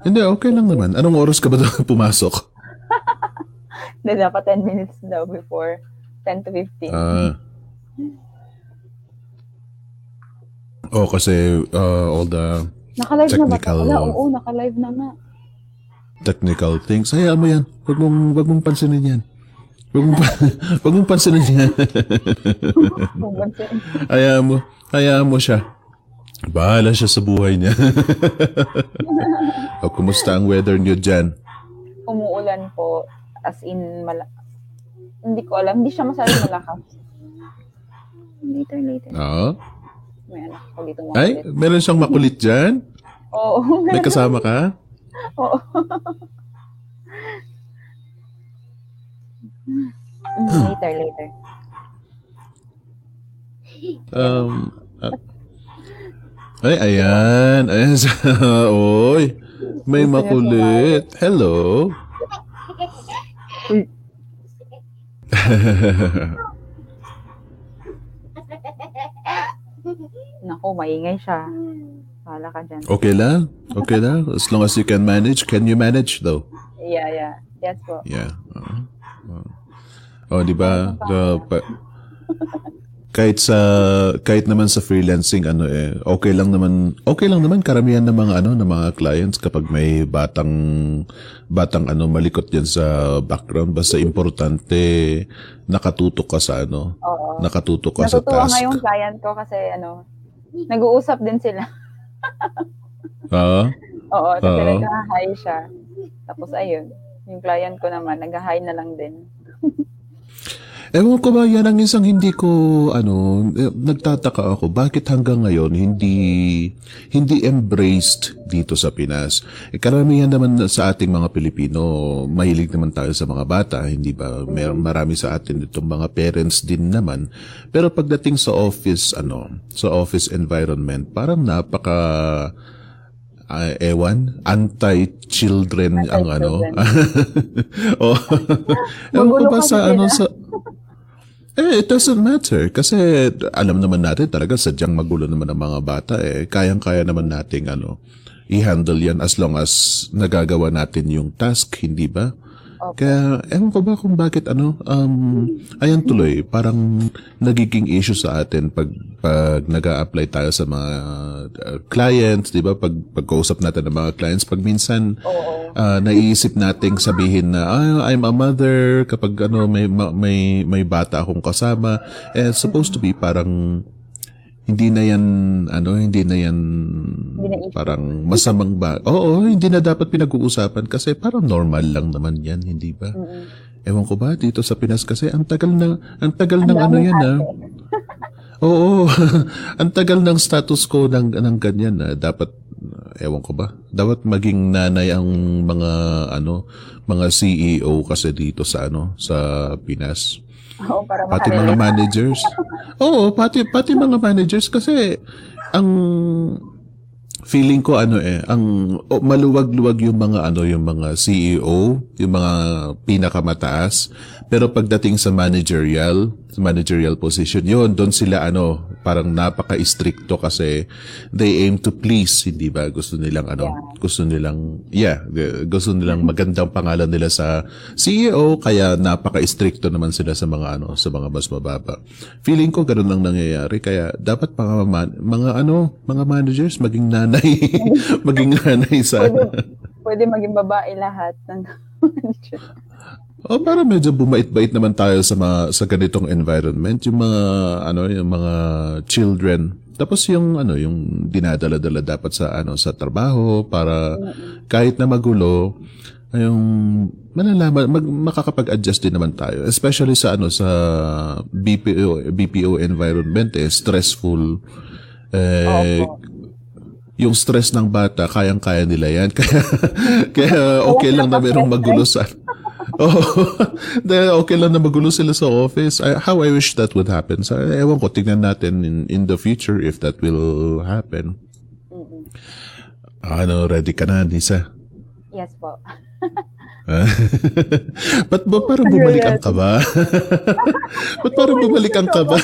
Hindi, okay lang naman. Anong oras ka ba daw pumasok? Hindi, dapat 10 minutes daw before. 10 to 15. Ah. oh, kasi uh, all the Naka-live na ba? technical- Wala, oo, naka-live na nga. technical things. Hayaan mo yan. Huwag mong, huwag mong pansinin yan. Huwag mong, huwag mong pansinin yan. Hayaan mo. Hayaan mo siya. Bahala siya sa buhay niya. o, kumusta ang weather niyo dyan? Umuulan po. As in, mala- hindi ko alam. Hindi siya masyadong malakas. Later, later. Oo. May anak ko dito mga Ay, meron siyang makulit dyan? Oo. May kasama ka? Oo. Later, later. Um, ah, ay, ayan. Ayan siya. Oy, may makulit. Hello. Naku, maingay siya. Bahala ka dyan. Okay lang? Okay lang? As long as you can manage. Can you manage though? Yeah, yeah. Yes po. Yeah. Uh, oh, di ba? The, pa- kahit sa kahit naman sa freelancing ano eh okay lang naman okay lang naman karamihan ng mga ano ng mga clients kapag may batang batang ano malikot yan sa background basta importante nakatutok ka sa ano Oo. nakatutok ka sa Natutuwa task nga yung client ko kasi ano, nag-uusap din sila. Ah, Oo, Oo. nag-hi siya. Tapos ayun, yung client ko naman, nag-hi na lang din. Ewan ko ba, yan ang isang hindi ko, ano, eh, nagtataka ako, bakit hanggang ngayon hindi, hindi embraced dito sa Pinas? Eh, karamihan naman sa ating mga Pilipino, mahilig naman tayo sa mga bata, hindi ba? Mer marami sa atin itong mga parents din naman. Pero pagdating sa office, ano, sa office environment, parang napaka, ah, ewan, anti-children ang ano. oh. Ewan ko ba sa ano sila. sa eh, it doesn't matter. Kasi alam naman natin talaga sadyang magulo naman ang mga bata eh. Kayang-kaya naman nating ano, i-handle yan as long as nagagawa natin yung task, hindi ba? Opo. Kaya, ewan ko ba kung bakit ano, um, ayan tuloy, parang nagiging issue sa atin pag, pag nag apply tayo sa mga uh, clients, di ba? Pag, pagkausap natin ng mga clients, pag minsan, Oo. ah, naiisip nating sabihin na ah, I'm a mother kapag ano may ma- may may bata akong kasama eh supposed to be parang hindi na yan ano hindi na yan na parang masamang ba oo hindi na dapat pinag-uusapan kasi parang normal lang naman yan hindi ba Mm-mm. ewan ko ba dito sa Pinas kasi ang tagal na ang tagal ng ano yan ah. Oo. ang tagal ng status quo ng, ng ganyan na dapat, ewan ko ba, dapat maging nanay ang mga, ano, mga CEO kasi dito sa, ano, sa Pinas. Oo, para Pati mga managers. Oo, pati, pati mga managers kasi, ang, feeling ko ano eh, ang oh, maluwag-luwag yung mga ano, yung mga CEO, yung mga pinakamataas. Pero pagdating sa managerial, sa managerial position, yun, doon sila ano, parang napaka-stricto kasi they aim to please, hindi ba? Gusto nilang ano, gusto nilang, yeah, gusto nilang magandang pangalan nila sa CEO, kaya napaka-stricto naman sila sa mga ano, sa mga mas mababa. Feeling ko ganun lang nangyayari, kaya dapat mga, man- mga ano, mga managers, maging nanay, maging nanay sa, Pwede, pwede maging babae lahat. ng O para medyo bumait-bait naman tayo sa mga sa ganitong environment, yung mga ano, yung mga children. Tapos yung ano, yung dinadala-dala dapat sa ano sa trabaho para kahit na magulo, yung malalaman mag, makakapag-adjust din naman tayo. Especially sa ano sa BPO BPO environment eh stressful eh Opo. yung stress ng bata, kayang-kaya nila yan. Kaya, kaya okay lang na merong magulo sa... Oh, dahil okay lang na magulo sila sa office. I, how I wish that would happen. So, ewan ko, tignan natin in, in the future if that will happen. Mm-mm. Ano, ready ka na, Nisa? Yes po. Ba't ba parang bumalik ang kaba? Ba't parang bumalik ang kaba?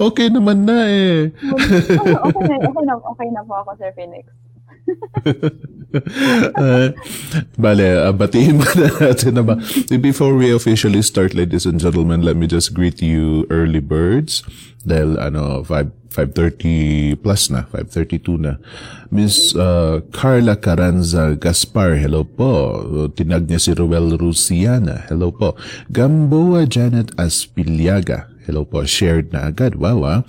okay naman na eh. okay, okay, na, okay na po ako, Sir Phoenix. Uh, bale, uh, batiin ba na natin na ba? Before we officially start, ladies and gentlemen, let me just greet you early birds. Dahil, ano, 5, 5.30 plus na, 5.32 na. Miss uh, Carla Caranza Gaspar, hello po. Tinag niya si Ruel Rusiana, hello po. Gamboa Janet Aspiliaga, Hello po, shared na agad. Wow, ah.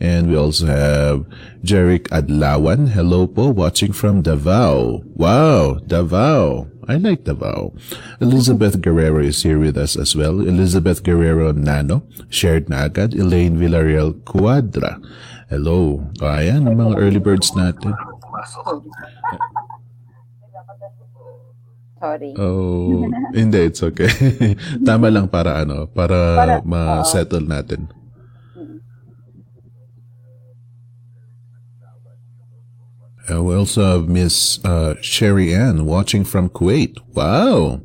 And we also have Jeric Adlawan. Hello po, watching from Davao. Wow, Davao. I like Davao. Elizabeth Guerrero is here with us as well. Elizabeth Guerrero Nano, shared na agad. Elaine Villarreal Cuadra. Hello. O, ayan, ang mga early birds natin. Sorry. Oh, hindi, it's okay. Tama lang para ano, para, Para- ma-settle natin. Uh, we also have Miss uh, Sherry Ann watching from Kuwait. Wow!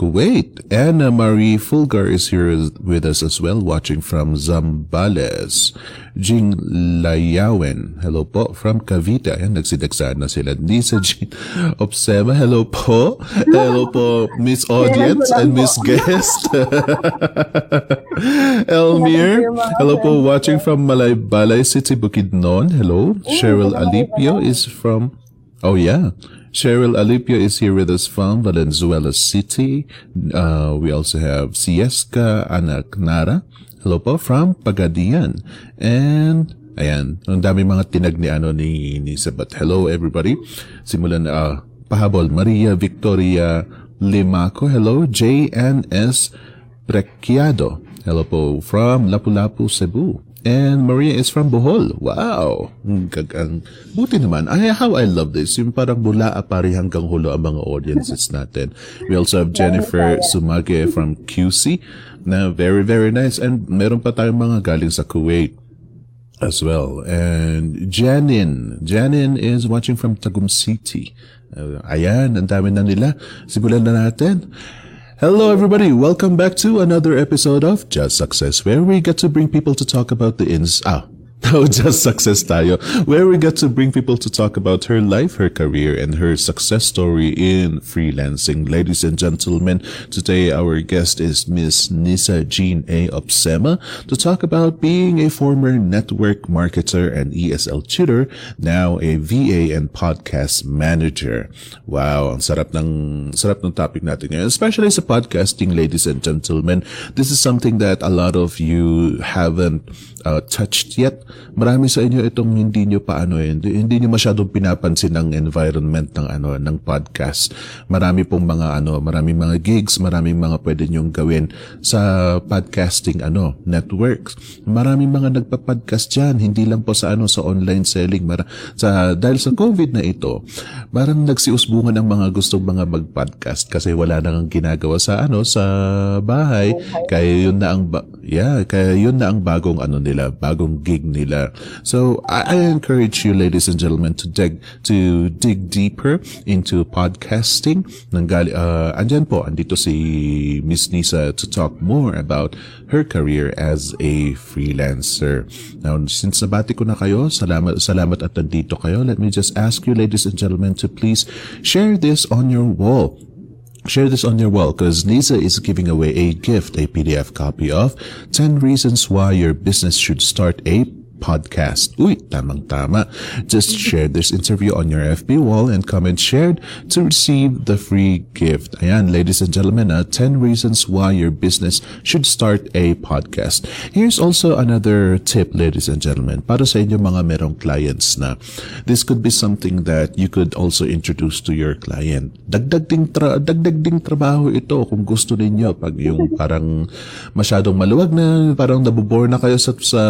Kuwait. Anna Marie Fulgar is here with us as well, watching from Zambales. Jing Layawen, hello po, from Cavite. Ayan, nagsidagsaan na sila. Lisa Jean Opsema, hello po. Hello po, Miss Audience and Miss Guest. Elmir, hello po, watching from Malaybalay City, Bukidnon. Hello. Cheryl Alipio is from Oh yeah. Cheryl Alipio is here with us from Valenzuela City. Uh, we also have Sieska Anaknara. Hello po from Pagadian. And ayan, ang dami mga tinag ni ano ni, ni Sabat. Hello everybody. Simulan uh, pahabol Maria Victoria Limaco. Hello JNS Prekiado. Hello po from Lapu-Lapu, Cebu. And Maria is from Bohol. Wow! Ang gagang. Buti naman. Ay, how I love this. Yung parang mula apari hanggang hulo ang mga audiences natin. We also have Jennifer Sumage from QC na very, very nice. And meron pa tayong mga galing sa Kuwait as well. And Janin. Janin is watching from Tagum City. Uh, ayan, ang dami na nila. Simulan na natin. Hello, everybody. Welcome back to another episode of Just Success, where we get to bring people to talk about the ins. Ah, no, Just Success tayo, where we get to bring people to talk about her life, her career, and her success story in freelancing. Ladies and gentlemen, today our guest is Miss Nisa Jean A. Opsema to talk about being a former network marketer and ESL tutor, now a VA and podcast manager. Wow, ang sarap ng sarap ng topic natin ngayon, especially sa podcasting, ladies and gentlemen. This is something that a lot of you haven't uh, touched yet. Marami sa inyo itong hindi nyo pa ano eh, hindi, hindi nyo masyadong pinapansin ng environment ng ano ng podcast. Marami pong mga ano, marami mga gigs, marami mga pwede nyong gawin sa podcasting ano, networks. Marami mga nagpa-podcast diyan, hindi lang po sa ano sa online selling. Mara, sa dahil sa COVID na ito, parang nagsiusbungan ng mga gustong mga mag-podcast kasi wala nang ginagawa sa ano sa bahay. Kaya yun na ang ba- yeah, kaya yun na ang bagong ano nila, bagong gig nila. So I, I encourage you, ladies and gentlemen, to dig to dig deeper into podcasting. Nanggali, uh, andyan po, andito si Miss Nisa to talk more about her career as a freelancer. Now, since nabati ko na kayo, salamat, salamat at nandito kayo. Let me just ask you, ladies and gentlemen, to please share this on your wall. Share this on your wall because Nisa is giving away a gift, a PDF copy of 10 Reasons Why Your Business Should Start a Podcast. Uy, tamang-tama. Just share this interview on your FB wall and comment shared to receive the free gift. Ayan, ladies and gentlemen, uh, 10 reasons why your business should start a podcast. Here's also another tip, ladies and gentlemen, para sa inyo mga merong clients na this could be something that you could also introduce to your client. Dagdag ding, tra- dagdag ding trabaho ito kung gusto ninyo pag yung parang masyadong maluwag na, parang nabubore na kayo sa, sa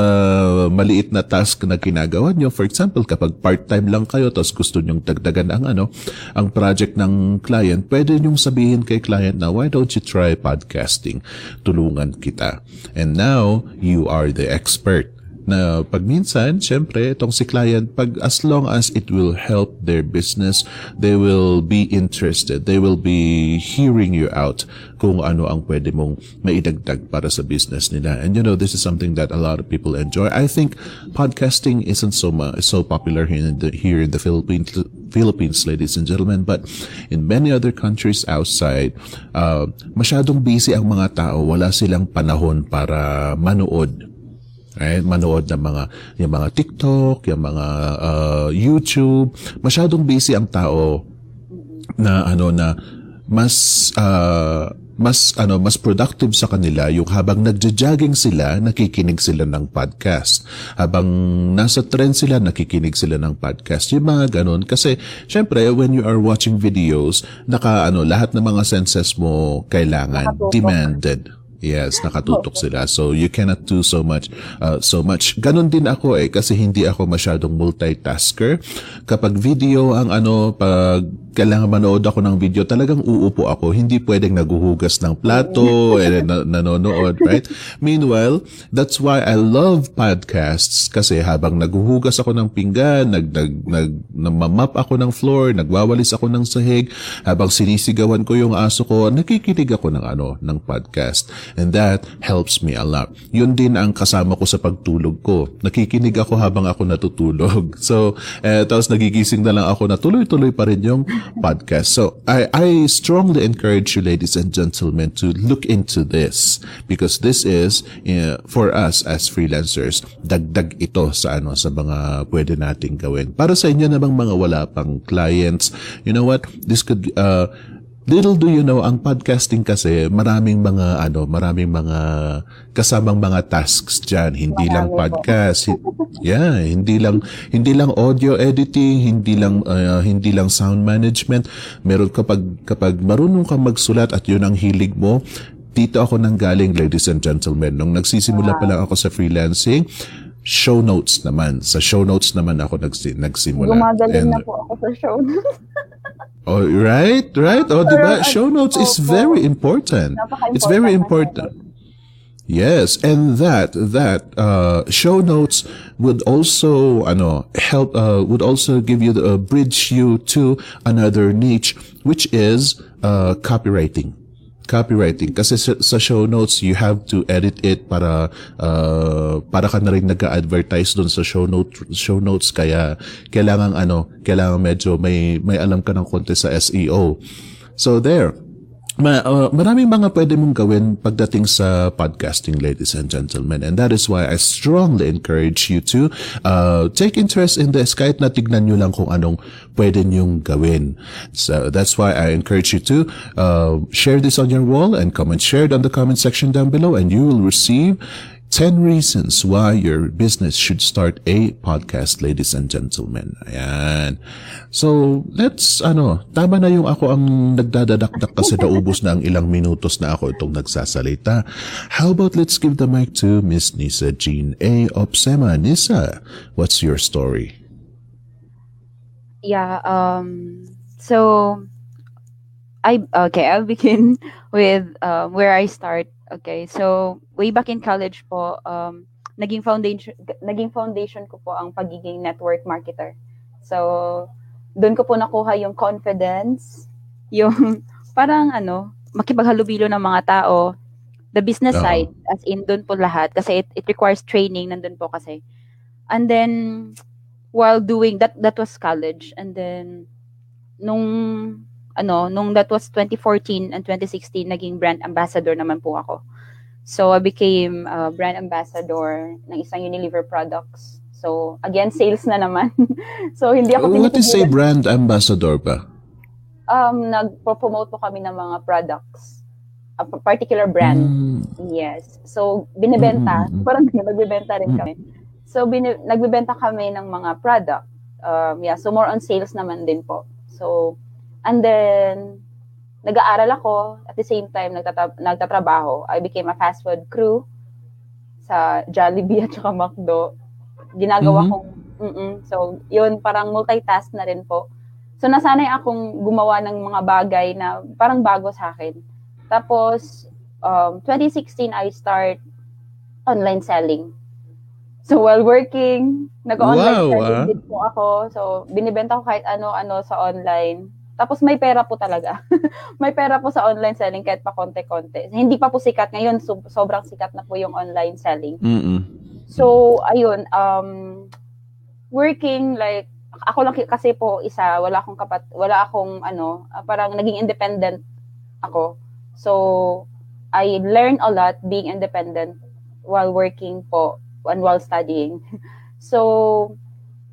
maliit na task na ginagawa nyo. For example, kapag part-time lang kayo tapos gusto nyong dagdagan ang ano, ang project ng client, pwede nyong sabihin kay client na, why don't you try podcasting? Tulungan kita. And now, you are the expert na pag minsan, syempre, itong si client, pag as long as it will help their business, they will be interested. They will be hearing you out kung ano ang pwede mong maidagdag para sa business nila. And you know, this is something that a lot of people enjoy. I think podcasting isn't so much, so popular here in the, here in the Philippines Philippines, ladies and gentlemen, but in many other countries outside, uh, masyadong busy ang mga tao. Wala silang panahon para manood Right? Manood ng mga yung mga TikTok, yung mga uh, YouTube. Masyadong busy ang tao na ano na mas uh, mas ano mas productive sa kanila yung habang nagja-jogging sila nakikinig sila ng podcast. Habang nasa trend sila nakikinig sila ng podcast. Yung mga ganun. Kasi syempre when you are watching videos naka ano lahat ng mga senses mo kailangan demanded Yes, nakatutok sila. So you cannot do so much uh, so much. Ganon din ako eh kasi hindi ako masyadong multitasker. Kapag video ang ano pag kailangan manood ako ng video, talagang uupo ako. Hindi pwedeng naguhugas ng plato, eh, na, nanonood, right? Meanwhile, that's why I love podcasts kasi habang naguhugas ako ng pinggan, nag, nag, nag, namamap ako ng floor, nagwawalis ako ng sahig, habang sinisigawan ko yung aso ko, nakikinig ako ng ano, ng podcast. And that helps me a lot. Yun din ang kasama ko sa pagtulog ko. Nakikinig ako habang ako natutulog. So, eh, tapos nagigising na lang ako na tuloy-tuloy pa rin yung podcast. So I, I strongly encourage you, ladies and gentlemen, to look into this because this is uh, for us as freelancers. Dagdag ito sa ano sa mga pwede nating gawin. Para sa inyo namang mga wala pang clients, you know what? This could uh, Little do you know, ang podcasting kasi maraming mga ano, maraming mga kasamang mga tasks diyan, hindi Marami lang podcast. yeah, hindi lang hindi lang audio editing, hindi lang uh, hindi lang sound management. Meron kapag kapag marunong kang magsulat at 'yun ang hilig mo, dito ako nang galing, ladies and gentlemen. Nung nagsisimula pa lang ako sa freelancing, show notes naman. Sa show notes naman ako nagsi- nagsimula. Gumagaling And, na po ako sa show notes. Oh, right, right. Oh, diba? Show notes is very important. It's very important. Yes, and that that uh, show notes would also, ano, help. Uh, would also give you the uh, bridge you to another niche, which is uh, copywriting copywriting. Kasi sa, sa show notes you have to edit it para uh, para ka na rin nag-advertise doon sa show note show notes. Kaya kailangan ano kailangan medyo may may alam ka ng konti sa SEO so there Ma, uh, maraming mga pwede mong gawin pagdating sa podcasting, ladies and gentlemen. And that is why I strongly encourage you to uh, take interest in this kahit na tignan nyo lang kung anong pwede nyong gawin. So that's why I encourage you to uh, share this on your wall and comment share it on the comment section down below and you will receive 10 reasons why your business should start a podcast, ladies and gentlemen. Ayan. So, let's, ano, tama na yung ako ang nagdadadakdak kasi naubos na ang ilang minutos na ako itong nagsasalita. How about let's give the mic to Miss Nisa Jean A. Opsema. Nisa, what's your story? Yeah, um, so, I, okay, I'll begin with uh, where I start Okay, so way back in college po, um, naging foundation naging foundation ko po ang pagiging network marketer. So, doon ko po nakuha yung confidence, yung parang ano, makipaghalubilo ng mga tao, the business uh-huh. side, as in doon po lahat, kasi it, it requires training, nandun po kasi. And then, while doing, that that was college. And then, nung ano, nung that was 2014 and 2016, naging brand ambassador naman po ako. So, I became uh, brand ambassador ng isang Unilever products. So, again, sales na naman. so, hindi ako What is a brand ambassador ba? Um, nag-promote po kami ng mga products. A particular brand. Mm. Yes. So, binibenta. Mm-hmm. Parang nagbibenta rin kami. So, bin- nagbibenta kami ng mga product. Um, yeah, so more on sales naman din po. So, And then, nag-aaral ako. At the same time, nagtatra- nagtatrabaho. I became a fast food crew sa Jollibee at saka McDo. Ginagawa mm-hmm. kong, mm so, yun, parang multitask na rin po. So, nasanay akong gumawa ng mga bagay na parang bago sa akin. Tapos, um, 2016, I start online selling. So, while working, nag-online wow, selling ah. din po ako. So, binibenta ko kahit ano-ano sa online tapos may pera po talaga. may pera po sa online selling kahit pa konti-konti. Hindi pa po sikat ngayon, so, sobrang sikat na po yung online selling. Mm-mm. So, ayun, um, working like ako lang kasi po isa, wala akong kapat, wala akong ano, uh, parang naging independent ako. So, I learned a lot being independent while working po and while studying. So,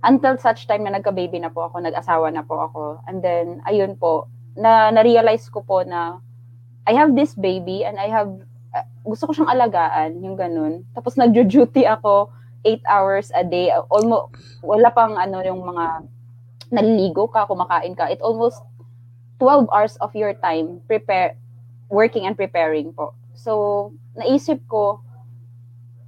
until such time na nagka-baby na po ako, nag-asawa na po ako. And then, ayun po, na na-realize ko po na I have this baby and I have, uh, gusto ko siyang alagaan, yung ganun. Tapos nag-duty ako 8 hours a day. Almost, wala pang ano yung mga naliligo ka, kumakain ka. It almost 12 hours of your time prepare working and preparing po. So, naisip ko,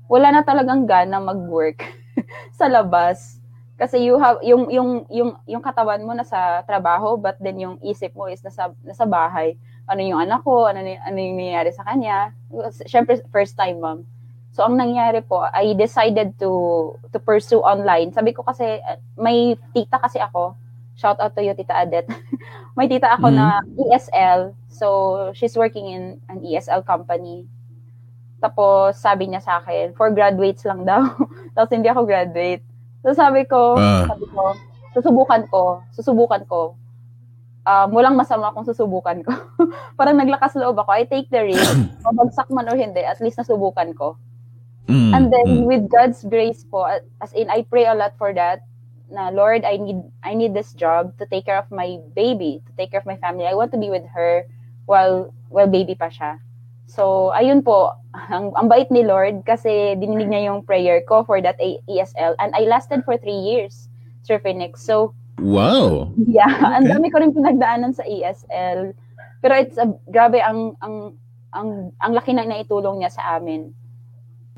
wala na talagang gana mag-work sa labas. Kasi you have yung yung yung yung katawan mo nasa trabaho but then yung isip mo is nasa nasa bahay. Ano yung anak ko, ano ano yung nangyayari sa kanya. Syempre first time mom. So ang nangyari po, I decided to to pursue online. Sabi ko kasi may tita kasi ako. Shout out to you Tita Adet. may tita ako mm-hmm. na ESL. So she's working in an ESL company tapos sabi niya sa akin, for graduates lang daw. Tapos hindi ako graduate. So sabi ko, uh. sabi ko, susubukan ko, susubukan ko. Um, walang masama kung susubukan ko. Parang naglakas loob ako. I take the risk. Mabagsak man o hindi, at least nasubukan ko. Mm, And then mm. with God's grace po, as in I pray a lot for that. Na Lord, I need I need this job to take care of my baby, to take care of my family. I want to be with her while while baby pa siya. So, ayun po, ang, ang bait ni Lord kasi dininig niya yung prayer ko for that ESL and I lasted for three years, Sir Phoenix. So, Wow! Yeah, okay. ang dami ko rin pinagdaanan sa ESL. Pero it's a, grabe ang ang ang ang laki na naitulong niya sa amin.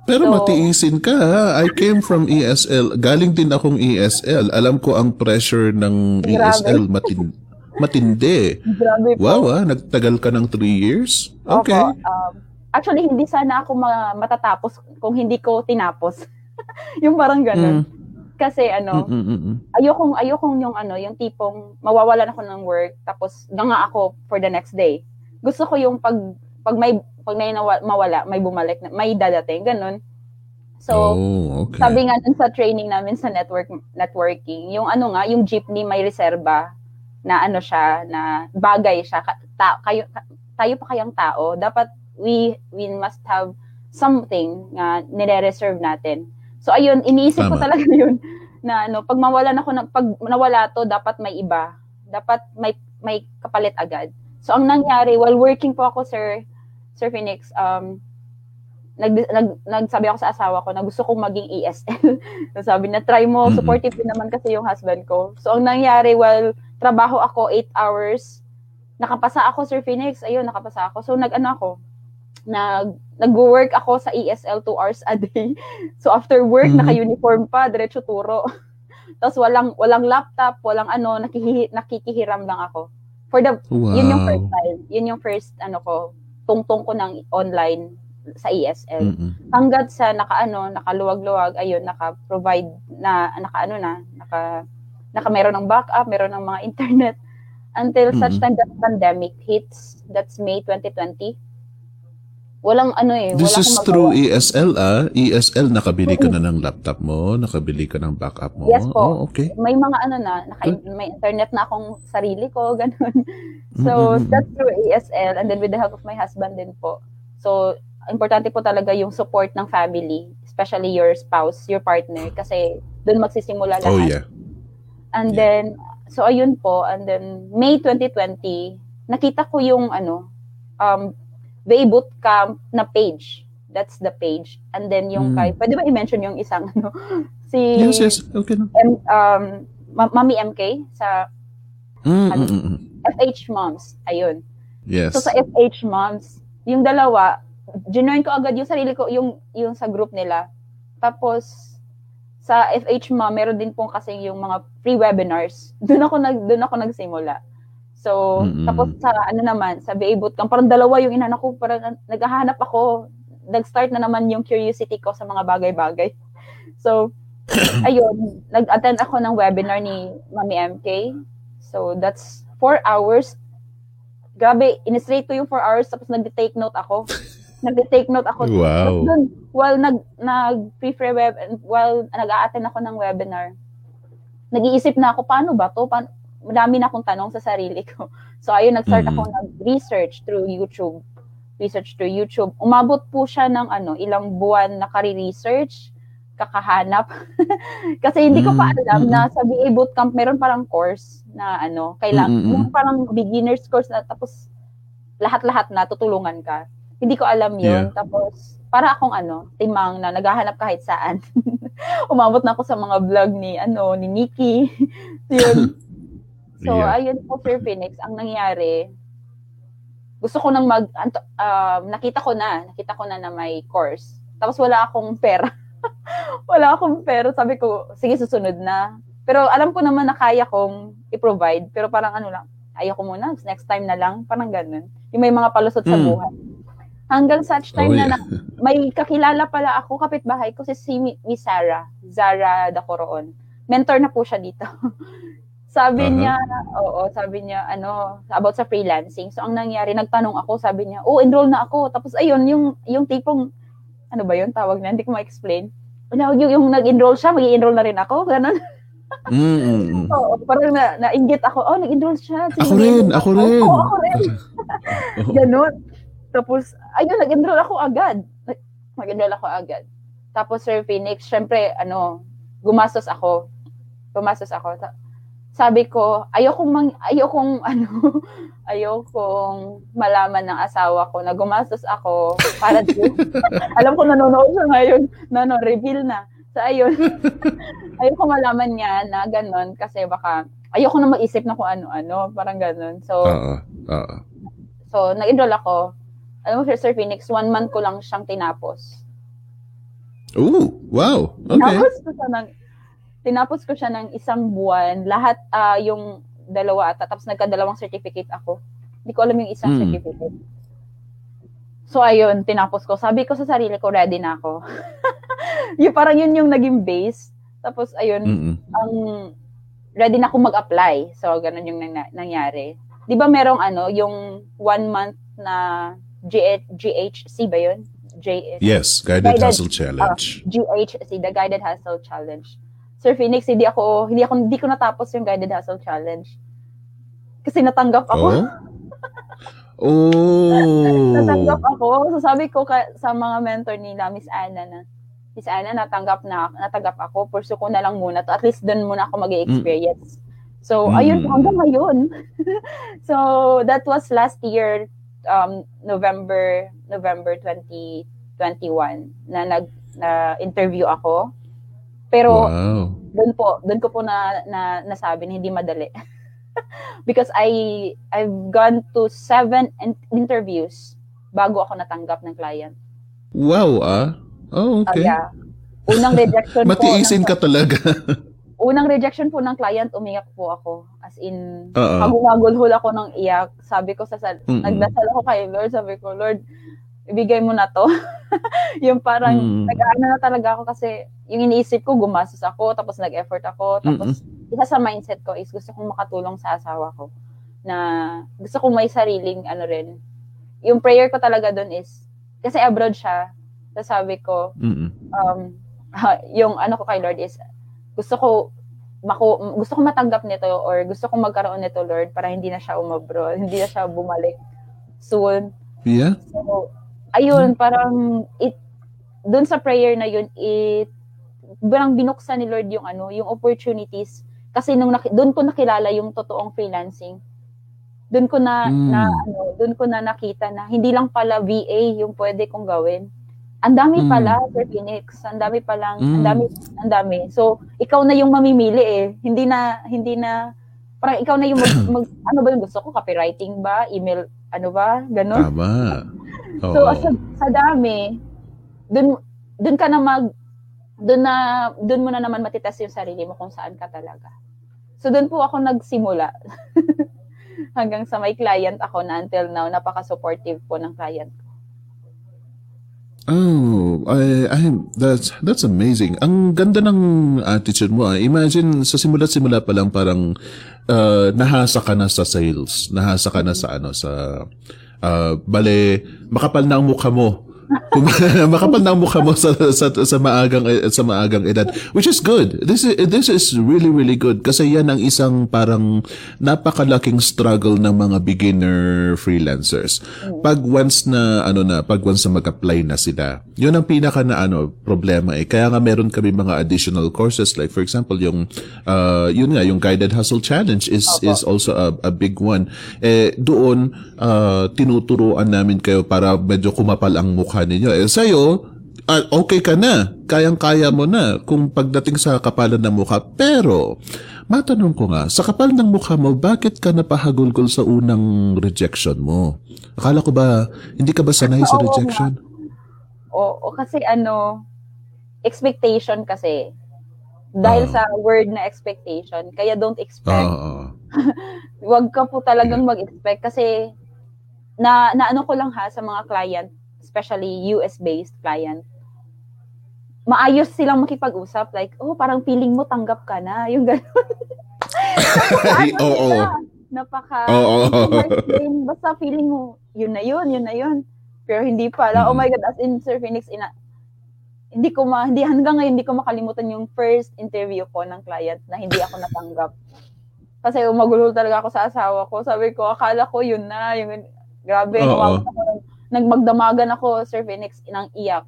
Pero so, matiisin ka ha. I came from ESL. Galing din akong ESL. Alam ko ang pressure ng grabe. ESL matin matindi. Grabe po. Wow, ah, nagtagal ka ng three years? Okay. Opo, um, actually, hindi sana ako ma- matatapos kung hindi ko tinapos. yung parang ganun. Mm. Kasi ano, Mm-mm-mm. ayokong ayokong yung ano, yung tipong mawawalan ako ng work tapos ganga ako for the next day. Gusto ko yung pag pag may pag may nawa, mawala, may bumalik, may dadating, ganun. So, oh, okay. sabi nga dun sa training namin sa network networking, yung ano nga, yung jeepney may reserba na ano siya, na bagay siya. Ta, kayo, tayo pa kayang tao, dapat we we must have something na nire-reserve natin. So ayun, iniisip Tama. ko talaga yun na ano, pag mawalan ako ng pag nawala to, dapat may iba. Dapat may may kapalit agad. So ang nangyari while working po ako sir Sir Phoenix, um nag, nag nagsabi ako sa asawa ko na gusto kong maging ESL. Sabi na try mo, supportive din naman kasi yung husband ko. So ang nangyari while trabaho ako 8 hours, nakapasa ako Sir Phoenix, ayun nakapasa ako. So nag-ano ako, nag nag-work ako sa ESL 2 hours a day. So after work, mm-hmm. naka-uniform pa, diretso turo. Tapos walang walang laptop, walang ano, nakihi, nakikihiram lang ako. For the wow. yun yung first time. Yun yung first ano ko, tungtong ko ng online sa ESL. Mm-hmm. Hanggat sa nakaano, nakaluwag-luwag, ayun, naka-provide na nakaano na, naka naka meron ng backup, meron ng mga internet until mm-hmm. such time that pandemic hits, that's May 2020 walang ano eh. This is through ESL ah. ESL, nakabili ka na ng laptop mo, nakabili ka ng backup mo. Yes po. Oh, okay. May mga ano na, naka, may internet na akong sarili ko, ganun. So, mm-hmm. that's through ESL and then with the help of my husband din po. So, importante po talaga yung support ng family, especially your spouse, your partner, kasi doon magsisimula lahat. Oh, yeah. And yeah. then, so ayun po, and then May 2020, nakita ko yung ano, um, Bay Bootcamp na page. That's the page. And then yung mm. kay, pwede ba i-mention yung isang ano? Si Yes, yes. Okay no. M, um, Mami MK sa mm, ano, mm, mm. FH Moms. Ayun. Yes. So sa FH Moms, yung dalawa, ginoin ko agad yung sarili ko, yung, yung sa group nila. Tapos, sa FH Mom, meron din pong kasi yung mga free webinars. Doon ako nag doon ako nagsimula. So, mm-hmm. tapos sa ano naman, sa BA Bootcamp, parang dalawa yung inanak ko, parang naghahanap ako, nag-start na naman yung curiosity ko sa mga bagay-bagay. So, ayun, nag-attend ako ng webinar ni Mami MK. So, that's four hours. Grabe, in-straight ko yung four hours, tapos nag-take note ako. nag-take note ako. Wow. Dun, while nag, nag pre web, while nag-a-attend ako ng webinar, nag-iisip na ako, paano ba to? Paano? Madami na akong tanong sa sarili ko. So, ayun, nag-start Mm. ako nag-research through YouTube. Research through YouTube. Umabot po siya ng ano, ilang buwan na kari-research, kakahanap. Kasi hindi ko pa Mm, alam mm, na sa VA bootcamp meron parang course na ano, kailangan, Mm, mm, mm. yung parang beginner's course na tapos lahat-lahat na tutulungan ka. Hindi ko alam yun. Tapos, para akong ano, timang na naghahanap kahit saan. Umabot na ako sa mga vlog ni, ano, ni Nikki. yun. So, Yeah. ayun po, Sir Phoenix, ang nangyari, gusto ko nang mag, anto- um, nakita ko na, nakita ko na na may course. Tapos wala akong pera. wala akong pera. Sabi ko, sige, susunod na. Pero alam ko naman na kaya kong i-provide. Pero parang ano lang, ayoko muna, next time na lang. Parang ganun. Yung may mga palusot sa Mm. buhay. Hanggang such time Oh, na, yeah. na may kakilala pala ako, kapitbahay ko, si, si Miss Sarah, Zara Dacoroon. Mentor na po siya dito. sabi Aha. niya, oo, sabi niya, ano, about sa freelancing. So, ang nangyari, nagtanong ako, sabi niya, oh, enroll na ako. Tapos, ayun, yung, yung tipong, ano ba yun, tawag na, hindi ko ma-explain. Wala, yung, yung nag-enroll siya, mag enroll na rin ako. Ganun. Mm, mm, mm. Oo, parang na, na-inggit ako, oh, nag-enroll siya. Ako rin, ako rin. Oo, ako rin. Ganun. Tapos, ayun, nag-enroll ako agad. Nag- Nag-enroll ako agad. Tapos, Sir Phoenix, syempre, ano, gumastos ako. Gumastos ako. Sa- Sabi ko, ayokong, mang, ayokong, ano, ayokong malaman ng asawa ko na gumastos ako para dito. Alam ko nanonood siya ngayon. No, no, reveal na. So, ayun. ayoko malaman niya na ganun kasi baka ayoko na mag-isip na kung ano-ano. Parang ganun. So, Oo. Oo. So, nag-enroll ako. Alam mo, Sir, Phoenix, one month ko lang siyang tinapos. Ooh, wow. Okay. Tinapos ko siya ng, tinapos ko siya ng isang buwan. Lahat, ah, yung dalawa ata. Tapos nagkadalawang certificate ako. Hindi ko alam yung isang Hmm. certificate. So, ayun, tinapos ko. Sabi ko sa sarili ko, ready na ako. yung parang yun yung naging base. Tapos, ayun, Mm-mm. ang ready na akong mag-apply. So, ganun yung nang- nangyari. Di ba merong ano, yung one month na G- GHC ba yun? J- Yes, Guided, Guided- Hustle Challenge. GHC, the Guided Hustle Challenge. Sir Phoenix, hindi ako, hindi ako, hindi ko natapos yung Guided Hustle Challenge. Kasi natanggap ako. oh? Oh. natanggap ako. So sabi ko ka, sa mga mentor nila, Miss Anna na, Miss Anna, natanggap na, natanggap ako. Pursue ko na lang muna to. At least doon muna ako mag-experience. So, Mm. ayun, hanggang ngayon. so, that was last year, um, November, November 2021, na nag, na interview ako. Pero, Wow. doon po, doon ko po na, na nasabi na hindi madali. Because I I've gone to seven in- interviews bago ako natanggap ng client. Wow, ah. Oh, Ah, okay. yeah. Unang rejection po. Matiisin ng, ka talaga. unang rejection po ng client, umiyak po ako. As in, Oo. hagulhul ako ng iyak. Sabi ko sa, sal- Mm-mm. nagdasal ako kay Lord. Sabi ko, Lord, ibigay mo na to. yung parang, Mm. nag-ano na talaga ako kasi yung iniisip ko, gumastos ako, tapos nag-effort ako, tapos isa sa mindset ko is gusto kong makatulong sa asawa ko na gusto kong may sariling ano rin. Yung prayer ko talaga doon is, kasi abroad siya, sabi ko, Mm-mm. um, yung ano ko kay Lord is, gusto ko maku, gusto ko matanggap nito or gusto kong magkaroon nito Lord para hindi na siya umabroad, hindi na siya bumalik soon. Yeah? So, ayun, parang it doon sa prayer na yun, it parang binuksan ni Lord yung ano, yung opportunities kasi nung naki, doon ko nakilala yung totoong freelancing. Doon ko na, Mm. na ano, doon ko na nakita na hindi lang pala VA yung pwede kong gawin. Ang dami Mm. pala, Sir Phoenix. Ang dami palang, ang Mm. dami, ang dami. So, ikaw na yung mamimili eh. Hindi na, hindi na, parang ikaw na yung mag, mag ano ba yung gusto ko? Copywriting ba? Email, ano ba? Ganon. Tama. Oo. So, sa, sa dami, dun, dun ka na mag, dun na, dun mo na naman matitest yung sarili mo kung saan ka talaga. So, dun po ako nagsimula. Hanggang sa may client ako na until now, napaka-supportive po ng client. Oh, I, I, that's, that's amazing. Ang ganda ng attitude mo. Ah. Imagine, sa simula-simula pa lang parang uh, nahasa ka na sa sales. Nahasa ka na sa ano, sa, uh, bale, makapal na ang mukha mo makapal na ang mukha mo sa, sa, sa maagang sa maagang edad. Which is good. This is this is really really good. Kasi yan ang isang parang napakalaking struggle ng mga beginner freelancers. Pag once na ano na pag once na mag-apply na sila yun ang pinaka na ano problema eh. Kaya nga meron kami mga additional courses. Like for example yung uh, yun nga yung guided hustle challenge is Opo. is also a, a big one. Eh doon uh, tinuturuan namin kayo para medyo kumapal ang mukha ninyo. Eh, sa'yo, uh, okay ka na. Kayang-kaya mo na kung pagdating sa kapalan ng mukha. Pero, matanong ko nga, sa kapal ng mukha mo, bakit ka napahagulgol sa unang rejection mo? Akala ko ba, hindi ka ba sanay sa rejection? Oo, o, kasi ano, expectation kasi. Dahil uh, sa word na expectation, kaya don't expect. Uh. Huwag ka po talagang mag-expect kasi na naano ko lang ha sa mga client, especially US-based client, maayos silang makipag-usap. Like, oh, parang feeling mo tanggap ka na. Yung gano'n. Oo. oh, Napaka, oh, oh. basta feeling mo, yun na yun, yun na yun. Pero hindi pala, mm-hmm. oh my God, as in Sir Phoenix, ina, hindi ko ma, hindi hanggang ngayon hindi ko makalimutan yung first interview ko ng client na hindi ako natanggap. Kasi umagulol talaga ako sa asawa ko. Sabi ko, akala ko yun na, yung Grabe, ako, nagmagdamagan ako, Sir Phoenix, inang iyak.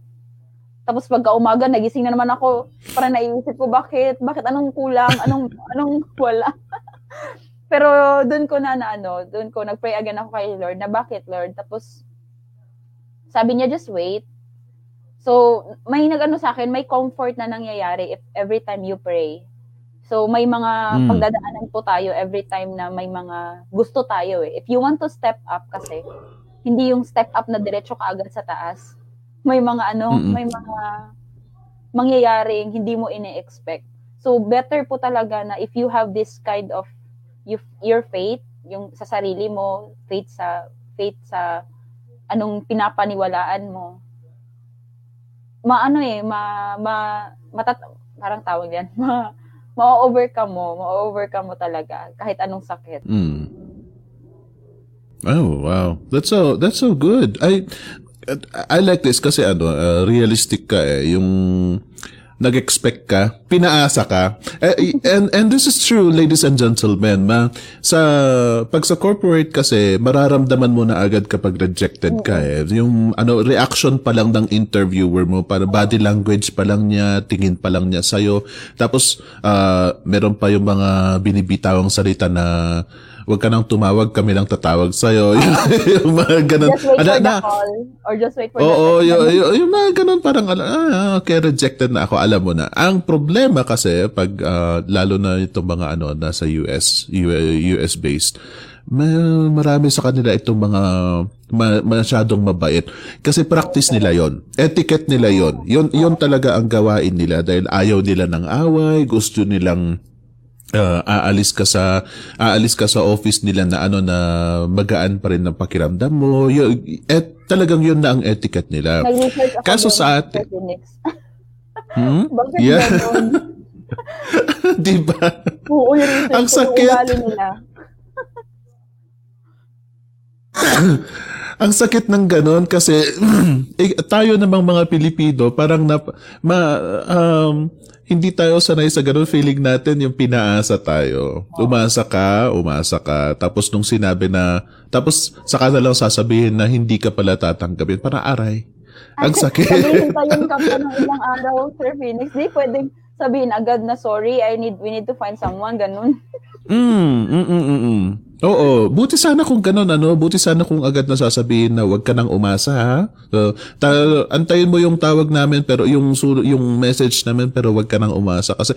Tapos pagka umaga, nagising na naman ako, para naiisip ko, bakit? Bakit? Anong kulang? Anong, anong wala? Pero doon ko na na ano, doon ko nagpray again ako kay Lord na bakit Lord? Tapos sabi niya just wait. So may nagano sa akin, may comfort na nangyayari if every time you pray. So may mga mm. pagdadaanan po tayo every time na may mga gusto tayo eh. If you want to step up kasi, hindi yung step up na diretso ka agad sa taas. May mga ano, Mm-mm. may mga mangyayaring hindi mo ine-expect. So better po talaga na if you have this kind of you, your faith, yung sa sarili mo, faith sa faith sa anong pinapaniwalaan mo. Maano eh, ma, ma matat parang tawag yan, ma, ma-overcome mo, ma-overcome mo talaga kahit anong sakit. Mm. Oh, wow. That's so that's so good. I I like this kasi ano, uh, realistic ka eh. Yung nag-expect ka, pinaasa ka. Eh, and and this is true, ladies and gentlemen. Ma, sa pag sa corporate kasi mararamdaman mo na agad kapag rejected ka eh. Yung ano reaction pa lang ng interviewer mo para body language pa lang niya, tingin pa lang niya sa iyo. Tapos uh, meron pa yung mga binibitawang salita na wag ka nang tumawag, kami lang tatawag sa'yo. yung mga ganun. Just wait for na, the call. Or just wait for oo, the yung, yung, yung mga ganun parang, ah, okay, rejected na ako, alam mo na. Ang problema kasi, pag, uh, lalo na itong mga ano, nasa US, US-based, marami sa kanila itong mga ma, masyadong mabait kasi practice nila yon etiquette nila yon yon yon talaga ang gawain nila dahil ayaw nila ng away gusto nilang uh, aalis ka sa aalis ka sa office nila na ano na magaan pa rin ng pakiramdam mo. Yung, et, talagang yun na ang etiquette nila. Kaso sa atin. hmm? Bakit yeah. Di ba? Oo, yung ang sakit. nila. Ang sakit ng ganon kasi eh, tayo namang mga Pilipino parang na ma, um, hindi tayo sanay sa ganun feeling natin yung pinaasa tayo. Umasa ka, umasa ka. Tapos nung sinabi na, tapos saka na lang sasabihin na hindi ka pala tatanggapin. Para aray. Ang sakit. sabihin pa yung kampo ng ilang araw, Sir Phoenix. Di pwedeng sabihin agad na sorry, I need, we need to find someone, ganun. mm, mm, mm, mm, mm. Oo, buti sana kung ganun ano, buti sana kung agad na sasabihin na wag ka nang umasa ha. So, ta- antayin mo yung tawag namin pero yung yung message namin pero wag ka nang umasa kasi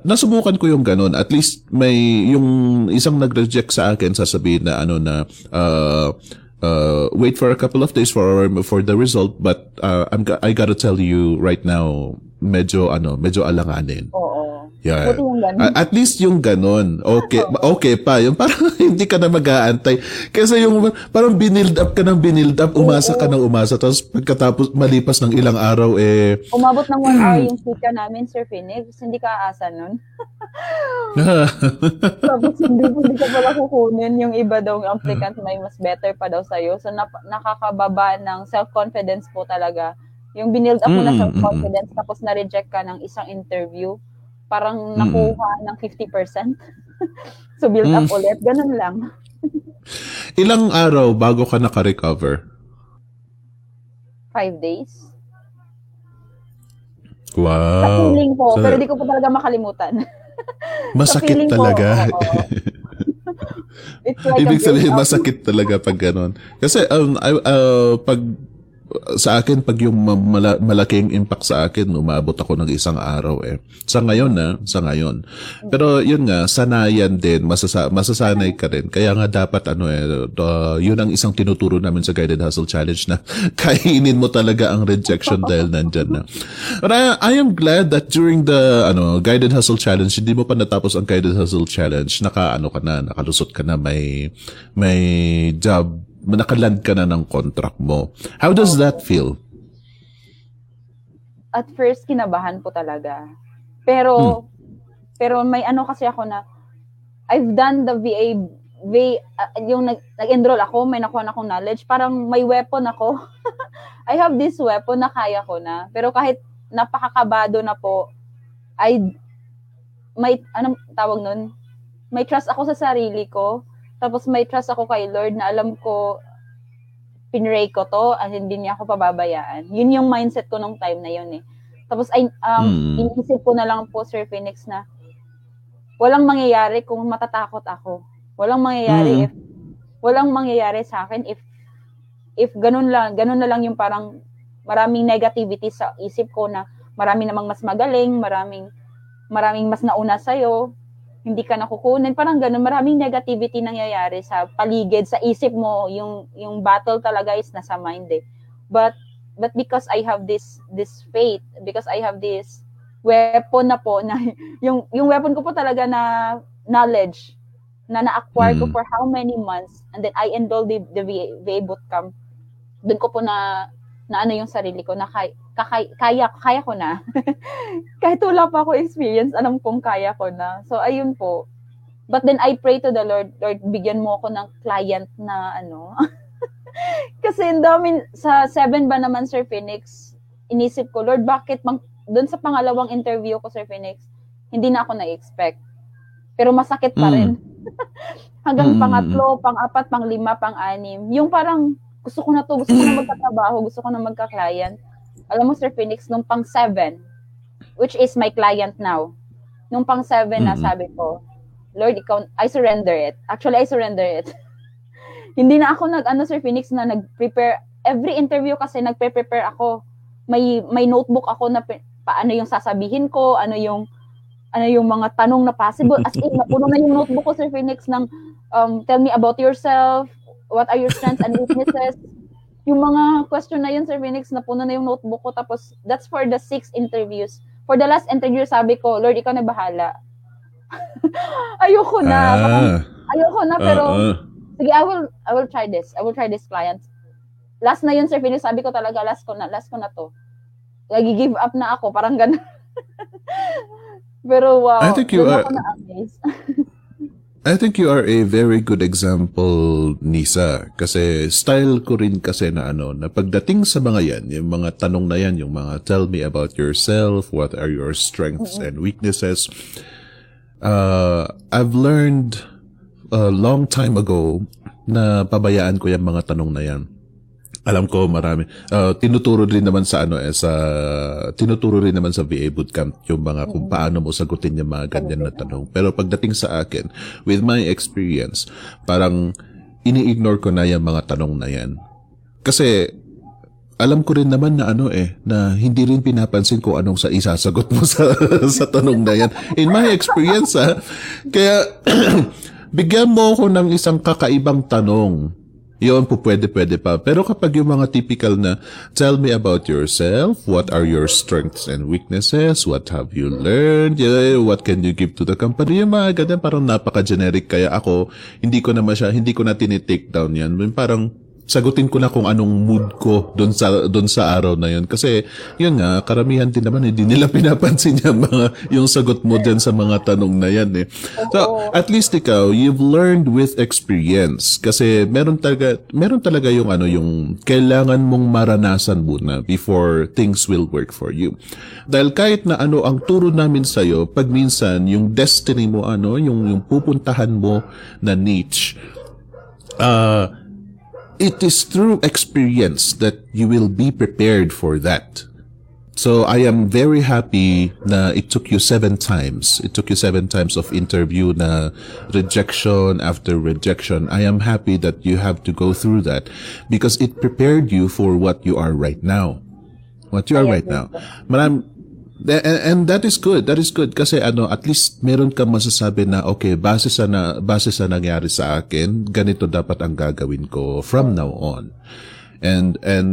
nasubukan ko yung ganun. At least may yung isang nag-reject sa akin sasabihin na ano na uh, uh, wait for a couple of days for for the result but uh, I'm I gotta tell you right now medyo ano, medyo alanganin. Oo. Yeah. Buti yung ganun. A- At least yung ganun. Okay, okay pa. Yung parang hindi ka na mag-aantay. Kasi yung parang binild up ka ng binild up, umasa ka ng umasa. Tapos pagkatapos malipas ng ilang araw, eh, Umabot ng one hour yung chika namin, Sir Phoenix. Hindi ka aasa nun. Tapos hindi, hindi ka pala kukunin. Yung iba daw, yung applicant may mas better pa daw sa'yo. So, nap- nakakababa ng self-confidence po talaga. Yung binild up mo na Mm, self-confidence, tapos na-reject ka ng isang interview, parang Mm. nakuha ng 50%. so, build up Mm. ulit. Ganun lang. ilang araw bago ka naka-recover? Five days. Sa Wow. feeling ko, So, pero di ko po talaga makalimutan. masakit feeling ko, talaga. oo. It's like Ibig sabihin, masakit talaga pag ganun. Kasi, um, I- uh, pag, sa akin, pag yung ma- mala- malaking impact sa akin, umabot ako ng isang araw eh. Sa ngayon na, sa ngayon. Pero yun nga, sanayan din, masasa- masasanay ka rin. Kaya nga dapat ano eh, uh, yun ang isang tinuturo namin sa Guided Hustle Challenge na kainin mo talaga ang rejection dahil nandyan na. But I, I am glad that during the ano Guided Hustle Challenge, hindi mo pa natapos ang Guided Hustle Challenge, naka ano ka na, nakalusot ka na, may may job, nakaland ka na ng contract mo. How does that feel? at first kinabahan po talaga. Pero pero may ano kasi ako na I've done the VA VA uh, yung nag, nag-enroll ako, may nakuha na akong knowledge, parang may weapon ako. I have this weapon na kaya ko na. Pero kahit napakakabado na po, I may anong tawag nun? May trust ako sa sarili ko. Tapos may trust ako kay Lord na alam ko pinray ko to at hindi niya ako pababayaan. Yun yung mindset ko nung time na yun eh. Tapos ay um, Hmm. iniisip ko na lang po Sir Phoenix na walang mangyayari kung matatakot ako. Walang mangyayari Mm. if walang mangyayari sa akin if if ganun lang, ganun na lang yung parang maraming negativity sa isip ko na marami namang mas magaling, maraming maraming mas nauna sa hindi ka nakukunin, parang ganun, maraming negativity nangyayari sa paligid, sa isip mo, yung yung battle talaga is nasa mind eh. But but because I have this this faith, because I have this weapon na po na yung yung weapon ko po talaga na knowledge na na-acquire ko Mm. for how many months and then I enrolled the, the VA, VA bootcamp. Doon ko po na na ano yung sarili ko na kay, kakay, kaya kaya ko na. Kahit wala pa ako experience, alam kong kaya ko na. So ayun po. But then I pray to the Lord, Lord, bigyan mo ako ng client na ano. Kasi ang dami, sa seven ba naman, Sir Phoenix, inisip ko, Lord, bakit mang, doon sa pangalawang interview ko, Sir Phoenix, hindi na ako na-expect. Pero masakit pa Mm. rin. Hanggang Mm. pangatlo, pang-apat, pang-lima, pang-anim. Yung parang, gusto ko na to, gusto ko na magkatrabaho, gusto ko na magka-client. Alam mo, Sir Phoenix, nung pang-seven, which is my client now, nung pang-seven na Mm. sabi ko, Lord, ikaw, I surrender it. Actually, I surrender it. Hindi na ako nag, ano, Sir Phoenix, na nag-prepare. Every interview kasi nagpe-prepare ako. May, may notebook ako na paano yung sasabihin ko, ano yung, ano yung mga tanong na possible. As in, napuno na yung notebook ko, Sir Phoenix, ng um, tell me about yourself, what are your strengths and weaknesses. Yung mga question na yun, Sir Phoenix, napuno na yung notebook ko. Tapos, that's for the six interviews. For the last interview, sabi ko, Lord, ikaw na bahala. ayoko na. Ah, Ayoko na, pero, ah, ah. sige, I will, I will try this. I will try this client. Last na yun, Sir Phoenix, sabi ko talaga, last ko na, last ko na to. Nag-give up na ako, parang ganun. pero wow, I think you na-amaze. I think you are a very good example, Nisa. Kasi style ko rin kasi na ano, na pagdating sa mga yan, yung mga tanong na yan, yung mga tell me about yourself, what are your strengths and weaknesses. Uh, I've learned a long time ago na pabayaan ko yung mga tanong na yan. Alam ko marami. Uh, tinuturo rin naman sa ano eh sa tinuturo rin naman sa VA bootcamp yung mga kung paano mo sagutin yung mga ganyan na tanong. Pero pagdating sa akin, with my experience, parang ini-ignore ko na yung mga tanong na yan. Kasi alam ko rin naman na ano eh, na hindi rin pinapansin ko anong sa isasagot mo sa, sa tanong na yan. In my experience ha, kaya bigyan mo ako ng isang kakaibang tanong Yun po pwede, pwede pa. Pero kapag yung mga typical na, tell me about yourself, what are your strengths and weaknesses, what have you learned, what can you give to the company, yung mga ganyan, parang napaka-generic. Kaya ako, hindi ko na masya, hindi ko na tinitake down yan. Parang, sagutin ko na kung anong mood ko doon sa doon sa araw na yun kasi yun nga karamihan din naman hindi nila pinapansin yung mga yung sagot mo din sa mga tanong na yan eh. So at least ikaw you've learned with experience kasi meron talaga meron talaga yung ano yung kailangan mong maranasan muna before things will work for you. Dahil kahit na ano ang turo namin sa iyo pag minsan yung destiny mo ano yung yung pupuntahan mo na niche uh, it is through experience that you will be prepared for that. So I am very happy na it took you seven times. It took you seven times of interview na rejection after rejection. I am happy that you have to go through that because it prepared you for what you are right now. What you are right now. Maram, and, and that is good. That is good kasi ano at least meron kang masasabi na okay, base sa na base sa nangyari sa akin, ganito dapat ang gagawin ko from now on. And and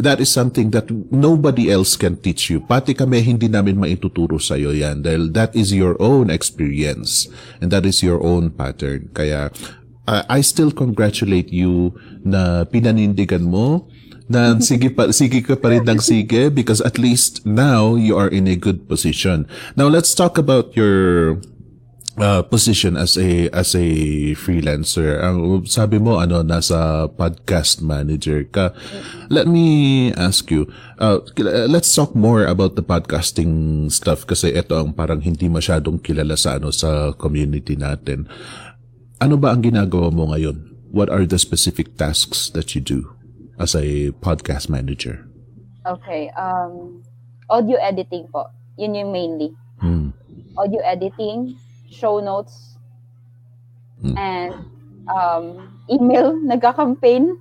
that is something that nobody else can teach you. Pati kami hindi namin maituturo sa iyo 'yan dahil that is your own experience and that is your own pattern. Kaya uh, I still congratulate you na pinanindigan mo na sige pa sige ka pa rin ng sige because at least now you are in a good position. Now let's talk about your uh, position as a as a freelancer. Ang sabi mo ano nasa podcast manager ka. Let me ask you. Uh, let's talk more about the podcasting stuff kasi ito ang parang hindi masyadong kilala sa ano sa community natin. Ano ba ang ginagawa mo ngayon? What are the specific tasks that you do? As a podcast manager? Okay. Um, audio editing po. Yun yung mainly. Hmm. Audio editing, show notes, hmm. and um, email, nagka-campaign.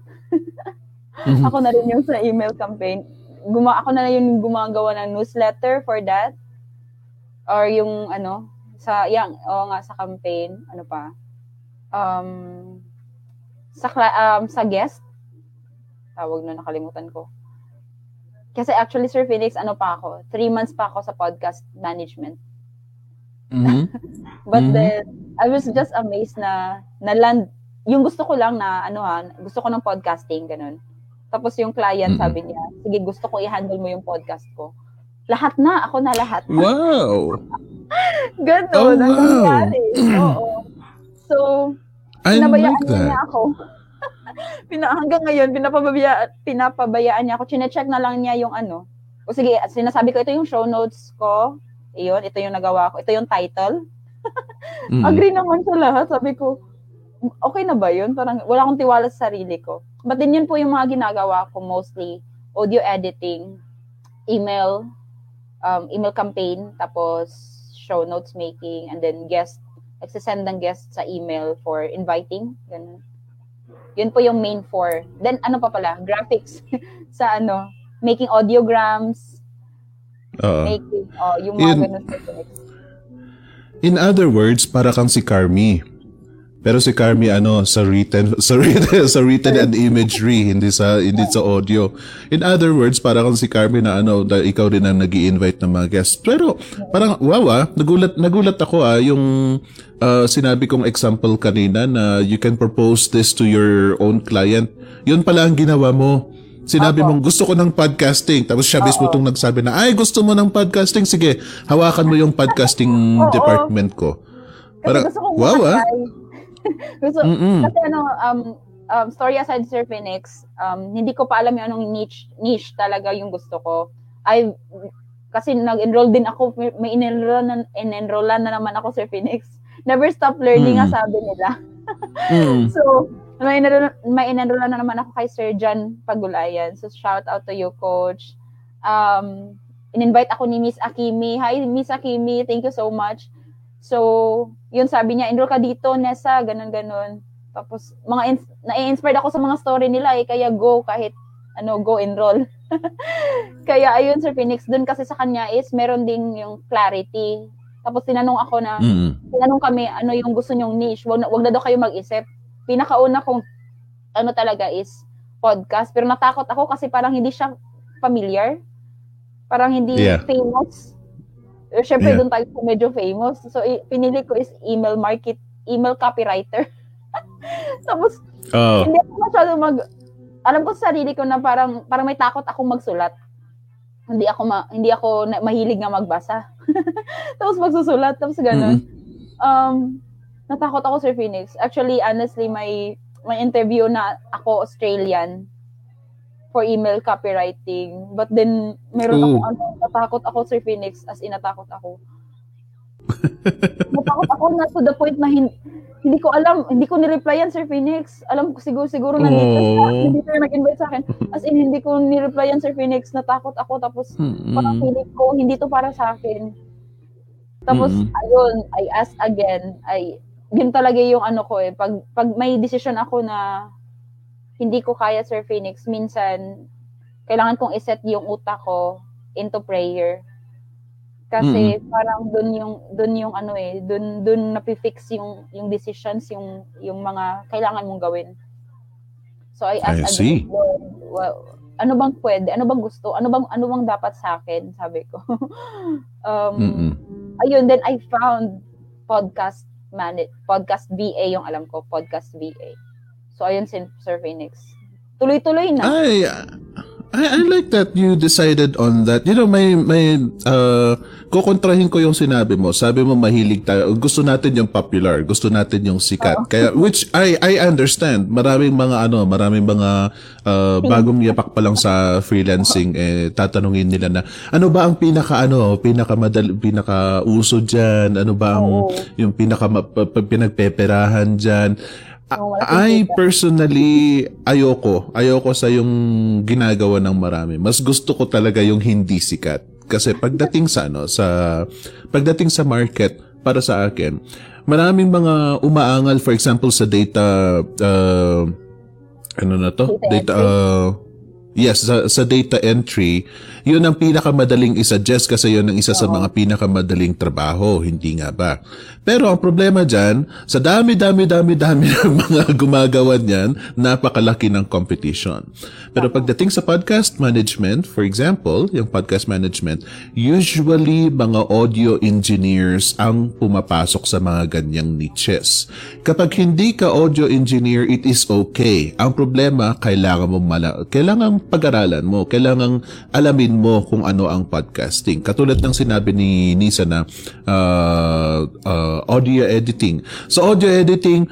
mm-hmm. Ako na rin yung sa email campaign. Guma ako na rin yung gumagawa ng newsletter for that. Or yung ano, sa, yang, o nga sa campaign, ano pa, um, sa, um, sa guest, tawag na nakalimutan ko. Kasi actually, Sir Felix, ano pa ako? Three months pa ako sa podcast management. Mm-hmm. But mm-hmm. then, I was just amazed na, na land, yung gusto ko lang na, ano ha, gusto ko ng podcasting, ganun. Tapos yung client, mm-hmm. sabi niya, sige, gusto ko i-handle mo yung podcast ko. Lahat na, ako na lahat. Wow! ganun, oh, wow. Oo. So, I like that. niya ako. Pina, hanggang ngayon, pinapabaya, pinapabayaan niya ako. Chine-check na lang niya yung ano. O sige, sinasabi ko, ito yung show notes ko. Iyon, ito yung nagawa ko. Ito yung title. mm-hmm. Agree naman sa lahat. Sabi ko, okay na ba yun? Parang wala akong tiwala sa sarili ko. But din yun po yung mga ginagawa ko mostly. Audio editing, email, um, email campaign, tapos show notes making, and then guest, nagsisend ng guest sa email for inviting. Ganun. Yun po yung main four. Then ano pa pala, graphics. Sa ano, making audiograms, uh, making, oh, yung mga in, ganun In other words, para kang si Carmi. Pero si Carmi ano sa written sa written sa written and imagery hindi sa hindi sa audio. In other words, para kang si Carmi na ano da, ikaw rin ang nag-i-invite ng mga guests. Pero parang wow ah, nagulat nagulat ako ah yung uh, sinabi kong example kanina na you can propose this to your own client. Yun pala ang ginawa mo. Sinabi mong gusto ko ng podcasting. Tapos siya mismo itong nagsabi na, ay gusto mo ng podcasting? Sige, hawakan mo yung podcasting department ko. Parang, wow ah. Gusto, Mm-mm. kasi ano, um, um, story aside Sir Phoenix, um, hindi ko pa alam yung anong niche, niche talaga yung gusto ko. I, kasi nag-enroll din ako, may in-enroll na, in-enroll na naman ako Sir Phoenix. Never stop learning mm. nga sabi nila. mm. So, may, in-enroll, may in-enroll na naman ako kay Sir John Pagulayan. So, shout out to you, Coach. Um, in-invite ako ni Miss Akimi. Hi, Miss Akimi. Thank you so much. So, yun sabi niya, enroll ka dito, Nessa, ganun ganun. Tapos, mga ins- na-inspired ako sa mga story nila eh, kaya go kahit ano, go enroll. kaya ayun, Sir Phoenix, dun kasi sa kanya is meron ding yung clarity. Tapos tinanong ako na, mm-hmm. tinanong kami, ano yung gusto nyong niche, wag na, wag na daw kayo mag-isip. Pinakauna kong ano talaga is podcast. Pero natakot ako kasi parang hindi siya familiar. Parang hindi Yeah. famous. Siyempre, Yeah. doon tayo sa medyo famous. So, i- pinili ko is email market, email copywriter. Tapos, Oh. hindi ako masyado mag... Alam ko sa sarili ko na parang parang may takot akong magsulat. Hindi ako ma, hindi ako na, mahilig nga magbasa. tapos magsusulat, tapos ganun. Um, natakot ako Sir Phoenix. Actually, honestly, may may interview na ako Australian for email copywriting. But then, meron Ooh. ako, ano, natakot ako Sir Phoenix, as in natakot ako. natakot ako na to the point na hin- hindi ko alam, hindi ko ni-replyan Sir Phoenix. Alam ko siguro, siguro nandito siya. Oh. Hindi siya nag-invite sa akin. As in, hindi ko ni-replyan Sir Phoenix. Natakot ako. Tapos, parang Mm-mm. feeling ko, hindi to para sa akin. Tapos, Mm-mm. ayun, I ask again. Ay, yun talaga yung ano ko eh. Pag, pag may decision ako na hindi ko kaya, Sir Phoenix, minsan, kailangan kong iset yung utak ko into prayer. Kasi parang dun yung dun yung ano eh, dun dun napifix yung yung decisions, yung yung mga kailangan mong gawin. So I I ask see. Lord, well, ano bang pwede? Ano bang gusto? Ano bang ano bang dapat sa akin? Sabi ko. um, Mm-mm. ayun, then I found podcast man podcast VA yung alam ko, podcast VA. So ayun si Sir Phoenix. Tuloy-tuloy na. I, I I like that you decided on that. You know, may may uh kukontrahin ko yung sinabi mo. Sabi mo mahilig tayo. Gusto natin yung popular, gusto natin yung sikat. Kaya which I I understand. Maraming mga ano, maraming mga uh, bagong yapak pa lang sa freelancing eh tatanungin nila na ano ba ang pinaka ano, pinaka madal, pinaka uso diyan? Ano ba ang yung pinaka pinagpeperahan diyan? I makikita. personally ayoko. Ayoko sa yung ginagawa ng marami. Mas gusto ko talaga yung hindi sikat. Kasi pagdating sa ano sa pagdating sa market para sa akin, maraming mga umaangal for example sa data uh, ano na to? Data Data uh, Yes, sa, sa data entry, yun ang pinakamadaling isuggest kasi yun ang isa sa mga pinakamadaling trabaho, hindi nga ba? Pero ang problema dyan, sa dami-dami-dami-dami ng mga gumagawa niyan, napakalaki ng competition. Pero pagdating sa podcast management, for example, yung podcast management, usually mga audio engineers ang pumapasok sa mga ganyang niches. Kapag hindi ka audio engineer, it is okay. Ang problema, kailangan mo mala kailangan pag-aralan mo, kailangan alamin mo kung ano ang podcasting. Katulad ng sinabi ni Nisa na uh, uh, audio editing. So audio editing,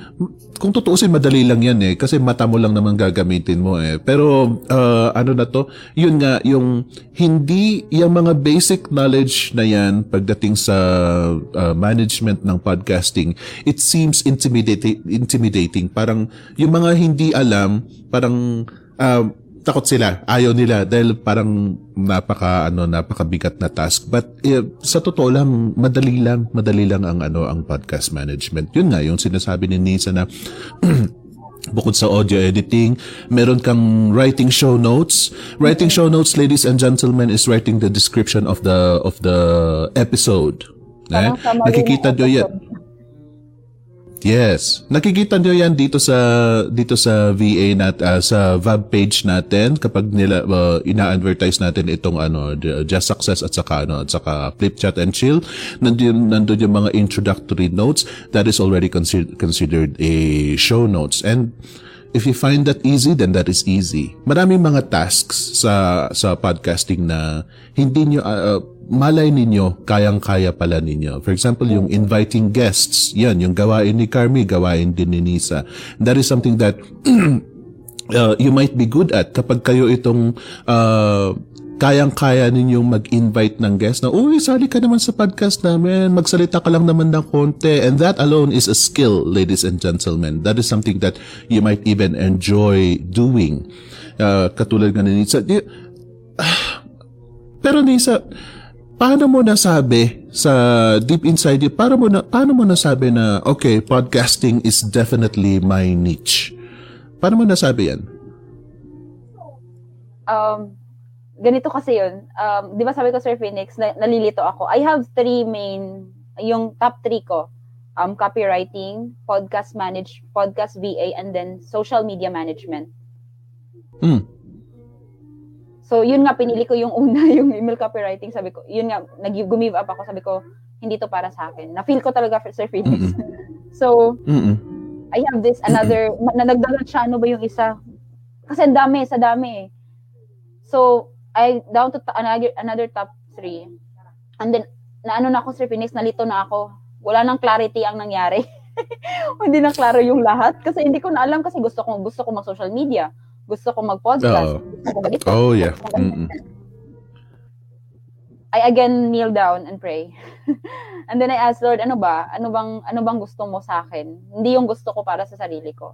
kung tutuusin madali lang yan eh kasi mata mo lang naman gagamitin mo eh. Pero uh, ano na to, yun nga yung hindi yung mga basic knowledge na yan pagdating sa uh, management ng podcasting, it seems intimidating intimidating. Parang yung mga hindi alam, parang uh, takot sila, ayaw nila dahil parang napaka ano napakabigat na task. But eh, sa totoo lang, madali lang, madali lang ang ano ang podcast management. Yun nga yung sinasabi ni Nisa na bukod sa audio editing, meron kang writing show notes. Writing show notes, ladies and gentlemen, is writing the description of the of the episode. Eh? Nakikita nyo yan. Yes. Nakikita nyo yan dito sa dito sa VA nat ah, sa web page natin kapag nila uh, ina-advertise natin itong ano the- Just Success at saka ano at saka Flip Chat and Chill nandoon nandoon yung mga introductory notes that is already considered considered a show notes and if you find that easy then that is easy. Maraming mga tasks sa sa podcasting na hindi nyo ah, ah, malay ninyo, kayang-kaya pala ninyo. For example, yung inviting guests, yan, yung gawain ni Carmi, gawain din ni Nisa. That is something that uh, you might be good at kapag kayo itong uh, kayang-kaya ninyong mag-invite ng guest na, uy, sali ka naman sa podcast namin, magsalita ka lang naman ng konti. And that alone is a skill, ladies and gentlemen. That is something that you might even enjoy doing. Uh, katulad nga ni Nisa. Pero Nisa, paano mo nasabi sa deep inside you, paano mo, na, paano mo nasabi na, okay, podcasting is definitely my niche? Paano mo nasabi yan? um, ganito kasi yun. Um, di ba sabi ko, Sir Phoenix, na, nalilito ako. I have three main, yung top three ko um, copywriting, podcast manage, podcast VA, and then social media management. Mm. So, yun nga, pinili ko yung una, yung email copywriting. Sabi ko, yun nga, nag-give up ako. Sabi ko, hindi to para sa akin. Na-feel ko talaga, Sir Felix. so, Mm-mm. I have this another, na nagdagan siya, ano ba yung isa? Kasi ang dami, sa dami eh. So, I, down to another, another top three. And then, naano na ako, Sir Phoenix, nalito na ako. Wala nang clarity ang nangyari. hindi na klaro yung lahat. Kasi hindi ko na alam kasi gusto ko, gusto ko mag-social media. Gusto ko mag-podcast. Oo. Gusto ko. Oh, yeah. Mm-mm. I again kneel down and pray. and then I asked Lord, ano ba? Ano bang ano bang gusto mo sa akin? Hindi yung gusto ko para sa sarili ko.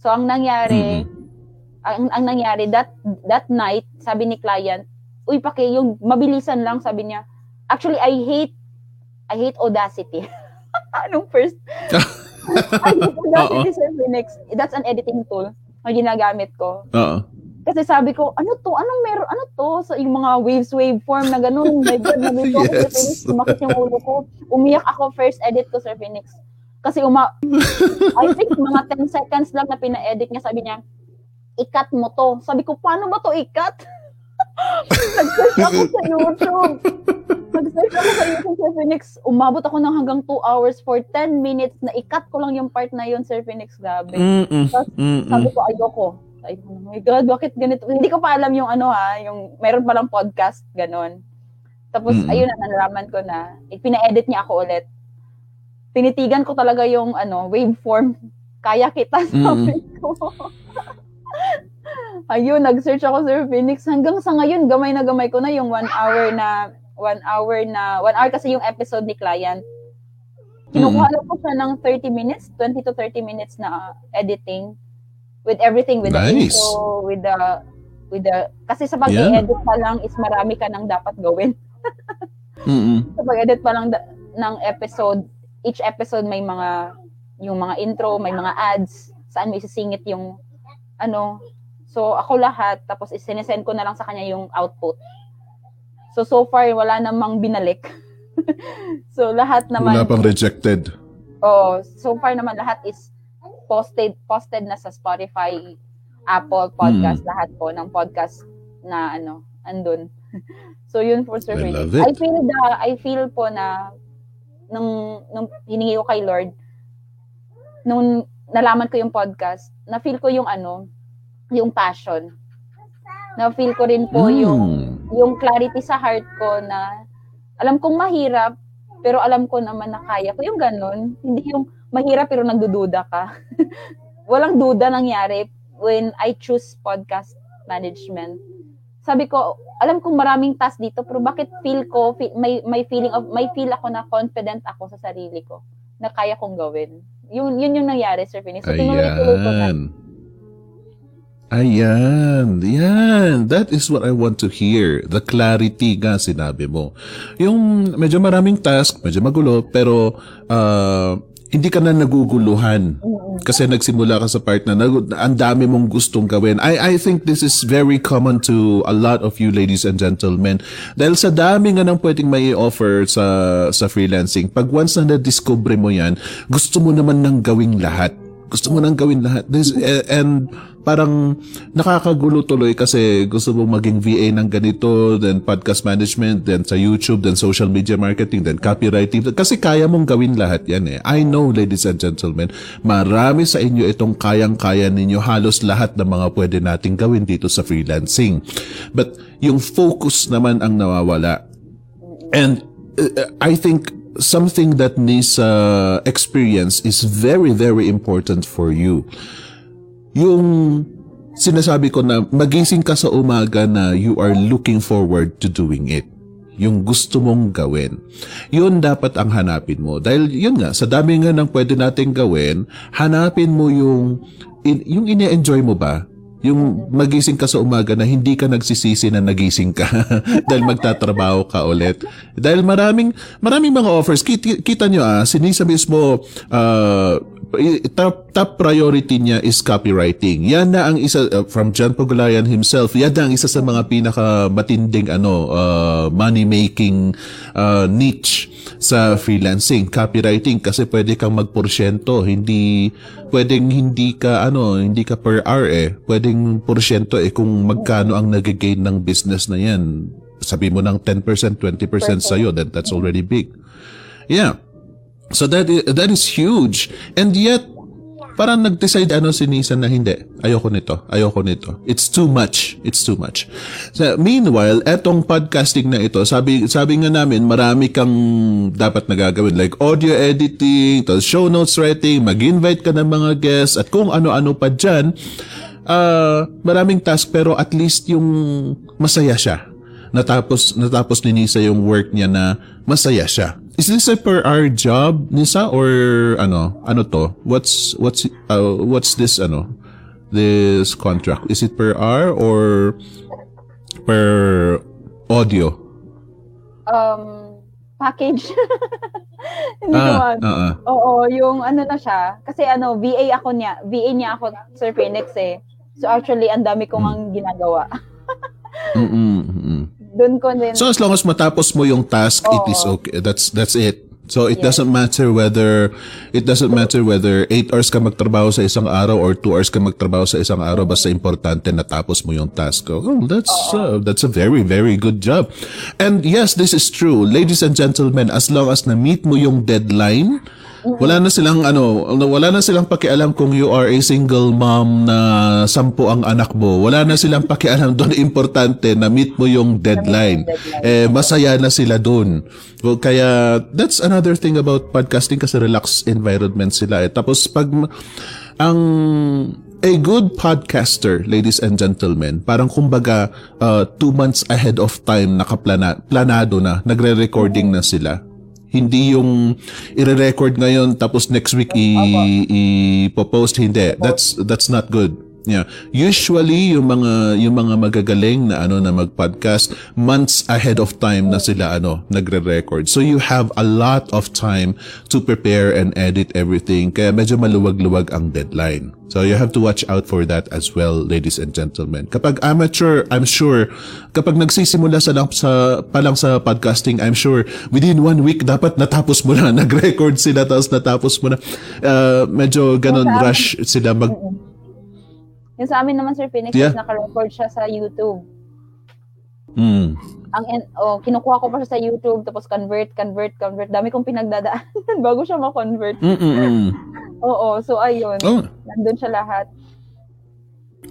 So ang nangyari, ang, ang nangyari that that night, sabi ni client, uy paki yung mabilisan lang sabi niya. Actually I hate I hate Audacity. Anong first? I hate Audacity Sir Phoenix. That's an editing tool na ginagamit ko. Oo. Kasi sabi ko, ano to? Anong meron? Ano to? So, yung mga waves, waveform na gano'n. My God, nabito ako Yes. Sir Phoenix. Sumakit yung ulo ko. Umiyak ako first edit ko, Sir Phoenix. Kasi uma... I think mga 10 seconds lang na pina-edit niya. Sabi niya, ikat mo to. Sabi ko, paano ba to ikat? Nag-search ako sa YouTube. Nag-search ako sa YouTube, Sir Phoenix. Umabot ako ng hanggang 2 hours for 10 minutes na ikat ko lang yung part na yun, Sir Phoenix. Grabe. Mm-mm. Tapos, Mm-mm. sabi ko, ayoko. Ay, oh my God, bakit ganito? Hindi ko pa alam yung ano ha, yung meron palang podcast, ganon. Tapos, Mm-mm. ayun na, nalaman ko na, eh, pina-edit niya ako ulit. Tinitigan ko talaga yung ano, waveform. Kaya kita, sabi ko. ayun, nag-search ako Sir Phoenix. Hanggang sa ngayon, gamay na gamay ko na yung one hour na, one hour na, one hour kasi yung episode ni client. Kinukuha lang ko siya ng 30 minutes, 20 to 30 minutes na uh, editing with everything with Nice. the intro, with the with the kasi sa Yeah. pag-edit pa lang is marami ka nang dapat gawin. Mm-mm. Sa pag-edit pa lang da- ng episode, each episode may mga yung mga intro, may mga ads, saan mo isisingit yung ano. So ako lahat tapos isinesend ko na lang sa kanya yung output. So so far wala namang binalik. so lahat naman Wala pang rejected. Oh, so far naman lahat is posted posted na sa Spotify, Apple Podcast, lahat po ng podcast na ano, andun. so yun for Sir I love it. I feel the I feel po na nung nung hiningi ko kay Lord nung nalaman ko yung podcast, na feel ko yung ano, yung passion. Na feel ko rin po Mm. yung clarity sa heart ko na alam kong mahirap, pero alam ko naman na kaya ko. Yung ganun, hindi yung mahirap pero nagdududa ka. Walang duda nangyari when I choose podcast management. Sabi ko, alam kong maraming task dito, pero bakit feel ko, feel, may, may feeling of, may feel ako na confident ako sa sarili ko na kaya kong gawin. Yun, yun yung nangyari, Sir Phoenix. So, tinuloy-tuloy ko na. Ayan. Yan. That is what I want to hear. The clarity nga sinabi mo. Yung medyo maraming task, medyo magulo, pero ah, hindi ka na naguguluhan. Kasi nagsimula ka sa part na nag- ang dami mong gustong gawin. I, I think this is very common to a lot of you ladies and gentlemen. Dahil sa dami nga nang pwedeng may offer sa, sa freelancing, pag once na na-discover mo yan, gusto mo naman nang gawing lahat. Gusto mo nang gawin lahat. This, eh, and parang nakakagulo tuloy kasi gusto mong maging VA ng ganito, then podcast management, then sa YouTube, then social media marketing, then copywriting. Kasi kaya mong gawin lahat yan eh. I know, ladies and gentlemen, marami sa inyo itong kayang-kaya ninyo halos lahat ng mga pwede nating gawin dito sa freelancing. But yung focus naman ang nawawala. And uh, I think something that Nisa experience is very, very important for you. Yung sinasabi ko na magising ka sa umaga na you are looking forward to doing it. Yung gusto mong gawin. Yun dapat ang hanapin mo. Dahil yun nga, sa dami nga ng pwede nating gawin, hanapin mo yung, yung ine-enjoy mo ba? Yung magising ka sa umaga na hindi ka nagsisisi na nagising ka dahil magtatrabaho ka ulit. Dahil maraming maraming mga offers. Kita, kita nyo ah, sinisa mismo ah, top, top priority niya is copywriting. Yan na ang isa uh, from John Pogulayan himself. Yan na ang isa sa mga pinaka matinding ano uh, money making uh, niche sa freelancing, copywriting kasi pwede kang magporsyento, hindi pwedeng hindi ka ano, hindi ka per hour eh. Pwedeng porsyento eh kung magkano ang nagigain ng business na 'yan. Sabi mo ng 10%, 20% sa iyo, then that's already big. Yeah. So that that is huge. And yet parang nag-decide ano si Nissan na hindi. Ayoko nito. Ayoko nito. It's too much. It's too much. So, meanwhile, etong podcasting na ito, sabi sabi nga namin, marami kang dapat nagagawin like audio editing, to show notes writing, mag-invite ka ng mga guests at kung ano-ano pa diyan. Uh, maraming task pero at least yung masaya siya. Natapos natapos ni Nisa yung work niya na masaya siya. Is this a per hour job, Nisa, or ano? Ano to? What's what's uh, what's this ano? This contract is it per hour or per audio? Um, package. Hindi Ah, ah, ah. Oo, yung ano na siya. Kasi ano, VA ako niya. VA niya ako, Sir Phoenix eh. So actually, ang dami kong ang ginagawa. Mm-mm, mm-mm. Doon ko din. So as long as matapos mo yung task, it is Oo. okay. That's that's it. So it Yes. doesn't matter whether it doesn't matter whether 8 hours ka magtrabaho sa isang araw or 2 hours ka magtrabaho sa isang araw basta importante natapos mo yung task. Oh, that's uh, that's a very very good job. And yes, this is true. Ladies and gentlemen, as long as na-meet mo yung deadline, wala na silang ano, wala na silang pakialam kung you are a single mom na sampu ang anak mo. Wala na silang pakialam doon importante na meet mo yung deadline. Eh masaya na sila doon. Well, kaya that's another thing about podcasting kasi relaxed environment sila eh. Tapos pag ang a good podcaster, ladies and gentlemen, parang kumbaga uh, two months ahead of time nakaplana planado na, nagre-recording na sila. Hindi yung ire-record ngayon tapos next week i i-post hindi. That's that's not good. Yeah. Usually yung mga yung mga magagaling na ano na mag-podcast months ahead of time na sila ano nagre-record. So you have a lot of time to prepare and edit everything. Kaya medyo maluwag-luwag ang deadline. So you have to watch out for that as well, ladies and gentlemen. Kapag amateur, I'm sure kapag nagsisimula sa lang sa pa lang sa podcasting, I'm sure within one week dapat natapos mo na, nag-record sila tapos natapos mo na. Uh, medyo amin- rush sila mag Yung sa amin naman, Sir Phoenix, Yeah. is naka-record siya sa YouTube. Mm. Ang oh, kinukuha ko pa siya sa YouTube, tapos convert, convert, convert. Dami kong pinagdadaan bago siya ma-convert. Mm-mm. Oo, so ayun. Oh, Nandun siya lahat.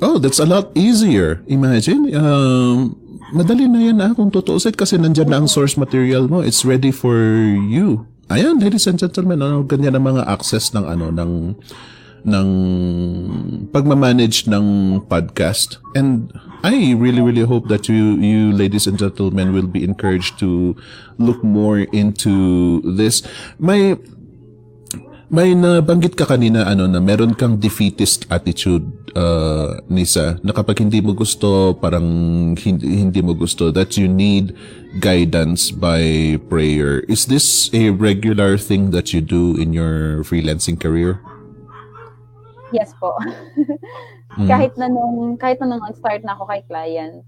oh, that's a lot easier. Imagine, um, madali na yan ah, kung tutuusin kasi nandyan na ang source material mo. It's ready for you. Ayan, ladies and gentlemen, ano, ganyan ang mga access ng ano, ng ng pagmamanage ng podcast. And I really, really hope that you, you ladies and gentlemen will be encouraged to look more into this. May, may nabanggit ka kanina ano na meron kang defeatist attitude uh, Nisa na kapag hindi mo gusto parang hindi, hindi mo gusto that you need guidance by prayer is this a regular thing that you do in your freelancing career Yes po. Mm. kahit na nung kahit na nung start na ako kay client,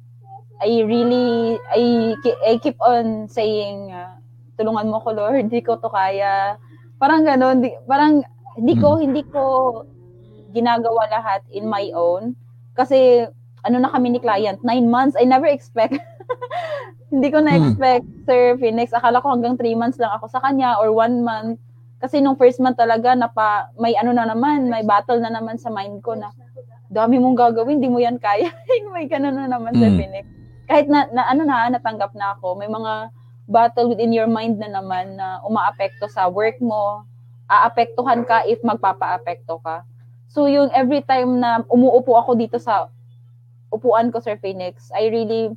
I really I I keep on saying uh, tulungan mo ko Lord, hindi ko to kaya. Parang gano'n, di, parang hindi ko hindi ko ginagawa lahat in my own kasi ano na kami ni client, nine months, I never expect hindi ko na-expect, Sir Phoenix. Akala ko hanggang three months lang ako sa kanya or one month. Kasi nung first month talaga, napa, may ano na naman, may battle na naman sa mind ko na, dami mong gagawin, di mo yan kaya. may ganun na naman sa Mm. Phoenix. Kahit na, na, ano na, natanggap na ako, may mga battle within your mind na naman na umaapekto sa work mo, aapektuhan ka if magpapa-apekto ka. So yung every time na umuupo ako dito sa upuan ko, Sir Phoenix, I really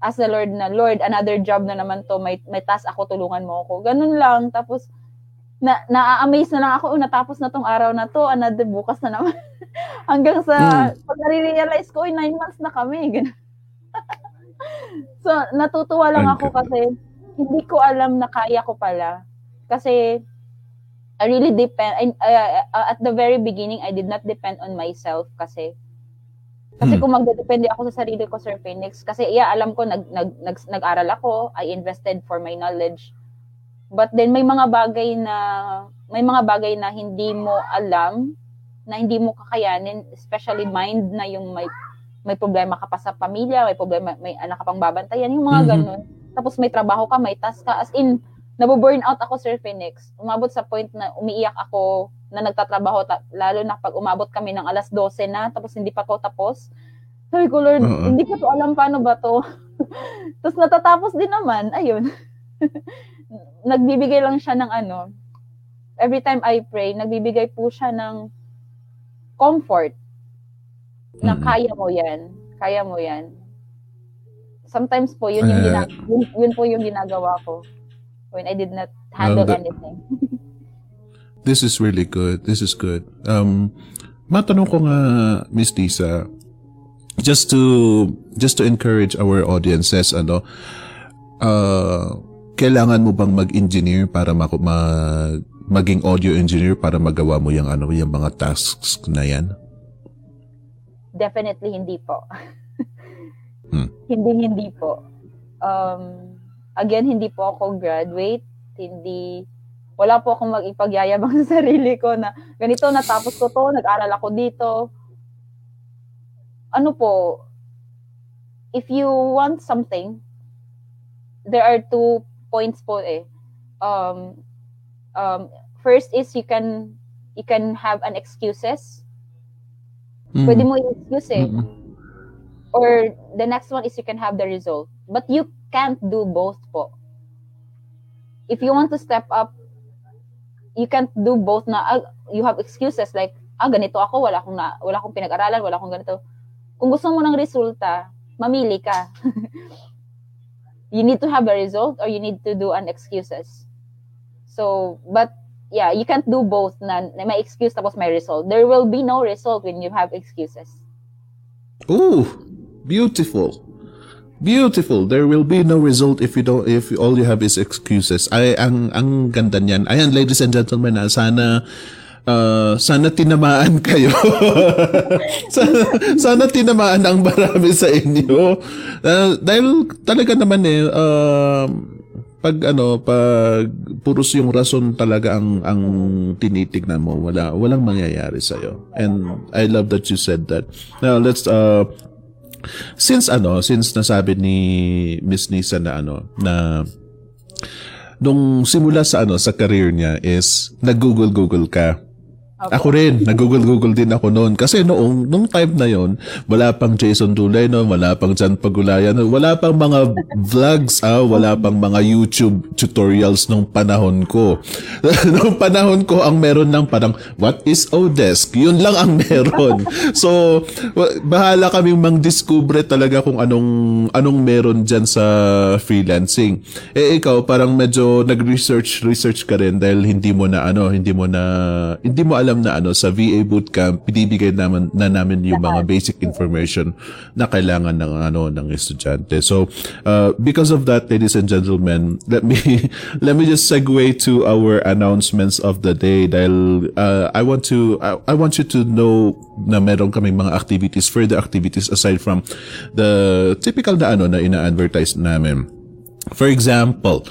ask the Lord na, Lord, another job na naman to, may, may task ako, tulungan mo ako. Ganun lang. Tapos, na, na-amaze na lang ako, oh, natapos na tong araw na to, another bukas na naman. Hanggang sa, pag nare-realize ko, "Uy, nine months na kami. Ganun. so, natutuwa lang Ang ako kasi hindi ko alam na kaya ko pala. Kasi, I really depend, I, uh, uh, at the very beginning, I did not depend on myself kasi kasi Hmm. kung magdedepende ako sa sarili ko, Sir Phoenix, kasi yeah, alam ko, nag, nag, nag, nag-aral ako, I invested for my knowledge. But then may mga bagay na may mga bagay na hindi mo alam, na hindi mo kakayanin, especially mind na yung may may problema ka pa sa pamilya, may problema, may anak ka pang babantayan, yung mga mm-hmm. ganun. Tapos may trabaho ka, may task ka. As in, nabu-burn out ako, Sir Phoenix. Umabot sa point na umiiyak ako na nagtatrabaho, ta- lalo na pag umabot kami ng alas 12 na, tapos hindi pa to tapos. Sabi ko, Lord, uh-huh. hindi ko to alam paano ba to. tapos natatapos din naman, ayun. nagbibigay lang siya ng ano, every time I pray, nagbibigay po siya ng comfort na mm-hmm. kaya mo yan. Kaya mo yan. Sometimes po, yun yung, uh, gina- yun, yun po yung ginagawa ko when I did not handle well, the, anything. this is really good. This is good. Um, matanong ko nga, Miss Lisa, just to just to encourage our audiences, ano, uh, kailangan mo bang mag-engineer para mag, mag maging audio engineer para magawa mo yung ano yung mga tasks na yan? Definitely hindi po. hmm. Hindi, hindi po. Um, again, hindi po ako graduate. Hindi, wala po akong mag-ipagyayabang sa sarili ko na ganito, natapos ko to, nag-aral ako dito. Ano po, if you want something, there are two points po eh. Um, um, first is you can you can have an excuses Mm. Pwede mo i-excuse eh. Mm-hmm. Or the next one is you can have the result. But you can't do both po. If you want to step up, you can't do both na ah, you have excuses like ah ganito ako wala akong na, wala akong pinag-aralan wala akong ganito kung gusto mo ng resulta mamili ka you need to have a result or you need to do an excuses so but yeah, you can't do both na, na may excuse tapos may result. There will be no result when you have excuses. Ooh, beautiful. Beautiful. There will be no result if you don't if all you have is excuses. Ay ang ang ganda niyan. Ayan ladies and gentlemen, ah, sana uh, sana tinamaan kayo. sana, sana tinamaan ang marami sa inyo. Uh, dahil talaga naman eh uh, pag ano pag puros yung rason talaga ang ang tinitignan mo wala walang mangyayari sa iyo and I love that you said that now let's uh since ano since nasabi ni Miss Nisa na ano na nung simula sa ano sa career niya is nag-google google ka ako rin, nag-google-google din ako noon. Kasi noong, nung time na yon wala pang Jason Dulay noon, wala pang Jan Pagulayan, wala pang mga vlogs, ah, wala pang mga YouTube tutorials nung panahon ko. nung panahon ko, ang meron lang parang, what is Odesk? Yun lang ang meron. so, bahala kaming mang-discover talaga kung anong, anong meron dyan sa freelancing. Eh, ikaw, parang medyo nag-research, research ka rin dahil hindi mo na, ano, hindi mo na, hindi mo alam alam na ano sa VA bootcamp binibigay naman na namin yung mga basic information na kailangan ng ano ng estudyante. So uh, because of that ladies and gentlemen, let me let me just segue to our announcements of the day dahil uh, I want to I, I want you to know na meron kaming mga activities further activities aside from the typical na ano na ina-advertise namin. For example,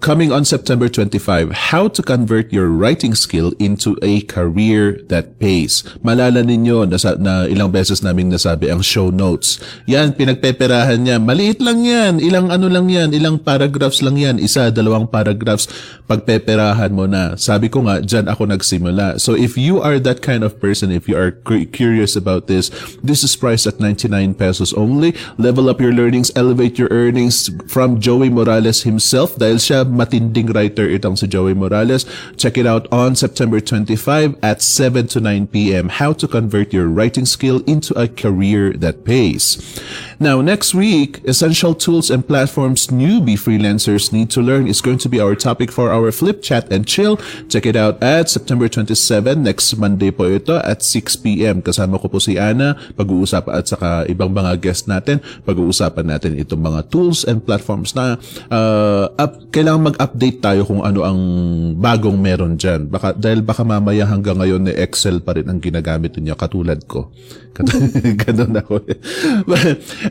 Coming on September 25, how to convert your writing skill into a career that pays. Malala ninyo na, na ilang beses naming nasabi ang show notes. Yan, pinagpeperahan niya. Maliit lang yan. Ilang ano lang yan. Ilang paragraphs lang yan. Isa, dalawang paragraphs. Pagpeperahan mo na. Sabi ko nga, dyan ako nagsimula. So if you are that kind of person, if you are curious about this, this is priced at 99 pesos only. Level up your learnings, elevate your earnings from Joey Morales himself dahil siya matinding writer itong si Joey Morales. Check it out on September 25 at 7 to 9 p.m. How to convert your writing skill into a career that pays. Now, next week, essential tools and platforms newbie freelancers need to learn is going to be our topic for our flip chat and chill. Check it out at September 27, next Monday po ito at 6 p.m. Kasama ko po si Ana, pag-uusapan at saka ibang mga guest natin, pag-uusapan natin itong mga tools and platforms na uh, up, kailangan mag-update tayo kung ano ang bagong meron dyan. Baka, dahil baka mamaya hanggang ngayon na Excel pa rin ang ginagamit niya katulad ko. Ganun ako.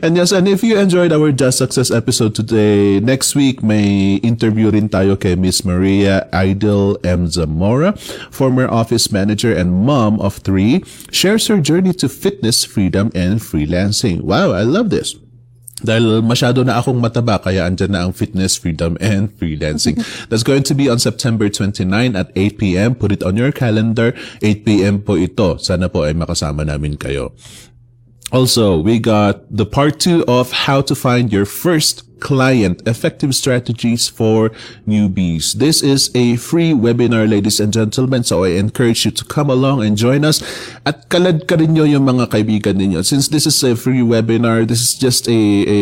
And yes, and if you enjoyed our Just Success episode today, next week may interview rin tayo kay Miss Maria Idol M. Zamora, former office manager and mom of three, shares her journey to fitness, freedom, and freelancing. Wow, I love this. Dahil masyado na akong mataba, kaya andyan na ang fitness, freedom, and freelancing. That's going to be on September 29 at 8 p.m. Put it on your calendar. 8 p.m. po ito. Sana po ay makasama namin kayo. Also, we got the part two of how to find your first client effective strategies for newbies. This is a free webinar, ladies and gentlemen. So I encourage you to come along and join us. At kalad ka rin nyo yung mga kaibigan ninyo. Since this is a free webinar, this is just a, a,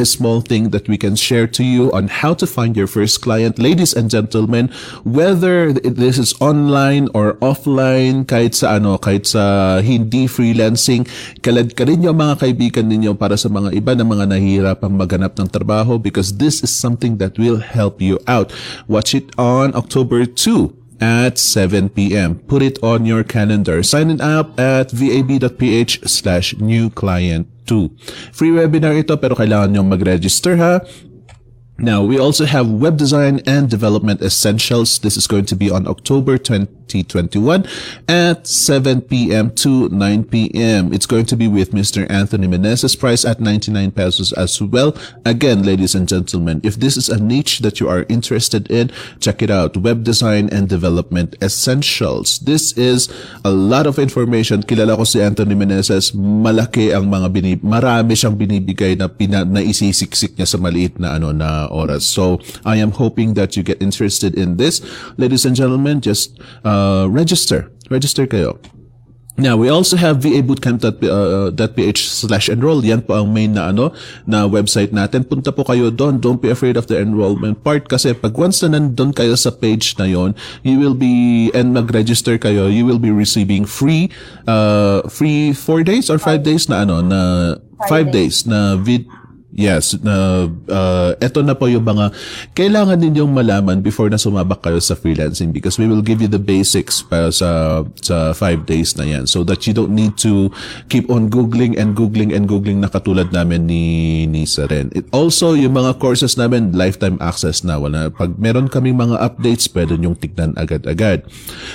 a small thing that we can share to you on how to find your first client. Ladies and gentlemen, whether this is online or offline, kahit sa ano, kahit sa hindi freelancing, kalad ka rin yung mga kaibigan ninyo para sa mga iba na mga nahihirapang maghanap ng trabaho trabaho because this is something that will help you out. Watch it on October 2 at 7 p.m. Put it on your calendar. Sign it up at vab.ph slash new client 2. Free webinar ito pero kailangan nyo mag-register ha. Now, we also have web design and development essentials. This is going to be on October 2021 at 7 p.m. to 9 p.m. It's going to be with Mr. Anthony Menezes, price at 99 pesos as well. Again, ladies and gentlemen, if this is a niche that you are interested in, check it out. Web design and development essentials. This is a lot of information. Kilala ko si Anthony Menezes. Malaki ang mga binib marami siyang binibigay na pina na isisiksik niya sa maliit na ano na oras. So I am hoping that you get interested in this. Ladies and gentlemen, just uh, register. Register kayo. Now, we also have vabootcamp.ph slash enroll. Yan po ang main na ano, na website natin. Punta po kayo doon. Don't be afraid of the enrollment part kasi pag once na nandun kayo sa page na yon, you will be, and mag-register kayo, you will be receiving free, uh, free 4 days or 5 days na ano, na 5 days na vid, Yes, na uh, ito na po yung mga kailangan ninyong malaman before na sumabak kayo sa freelancing because we will give you the basics para sa sa five days na yan so that you don't need to keep on googling and googling and googling na katulad namin ni Nisa rin. It also yung mga courses namin lifetime access na wala pag meron kaming mga updates pwede nyong tignan agad-agad.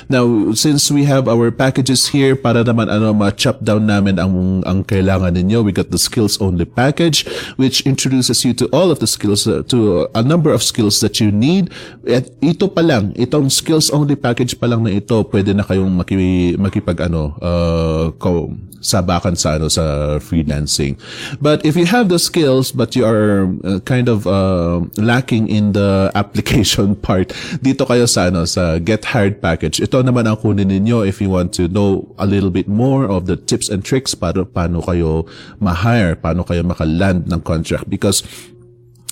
Now, since we have our packages here para naman ano ma-chop down namin ang ang kailangan ninyo, we got the skills only package which which introduces you to all of the skills, uh, to a number of skills that you need. At ito pa lang, itong skills only package pa lang na ito, pwede na kayong maki, makipag ano, uh, sabakan sa ano sa freelancing. But if you have the skills but you are uh, kind of uh, lacking in the application part, dito kayo sa ano sa Get Hired package. Ito naman ang kunin ninyo if you want to know a little bit more of the tips and tricks para paano kayo ma-hire, paano kayo makaland ng contract because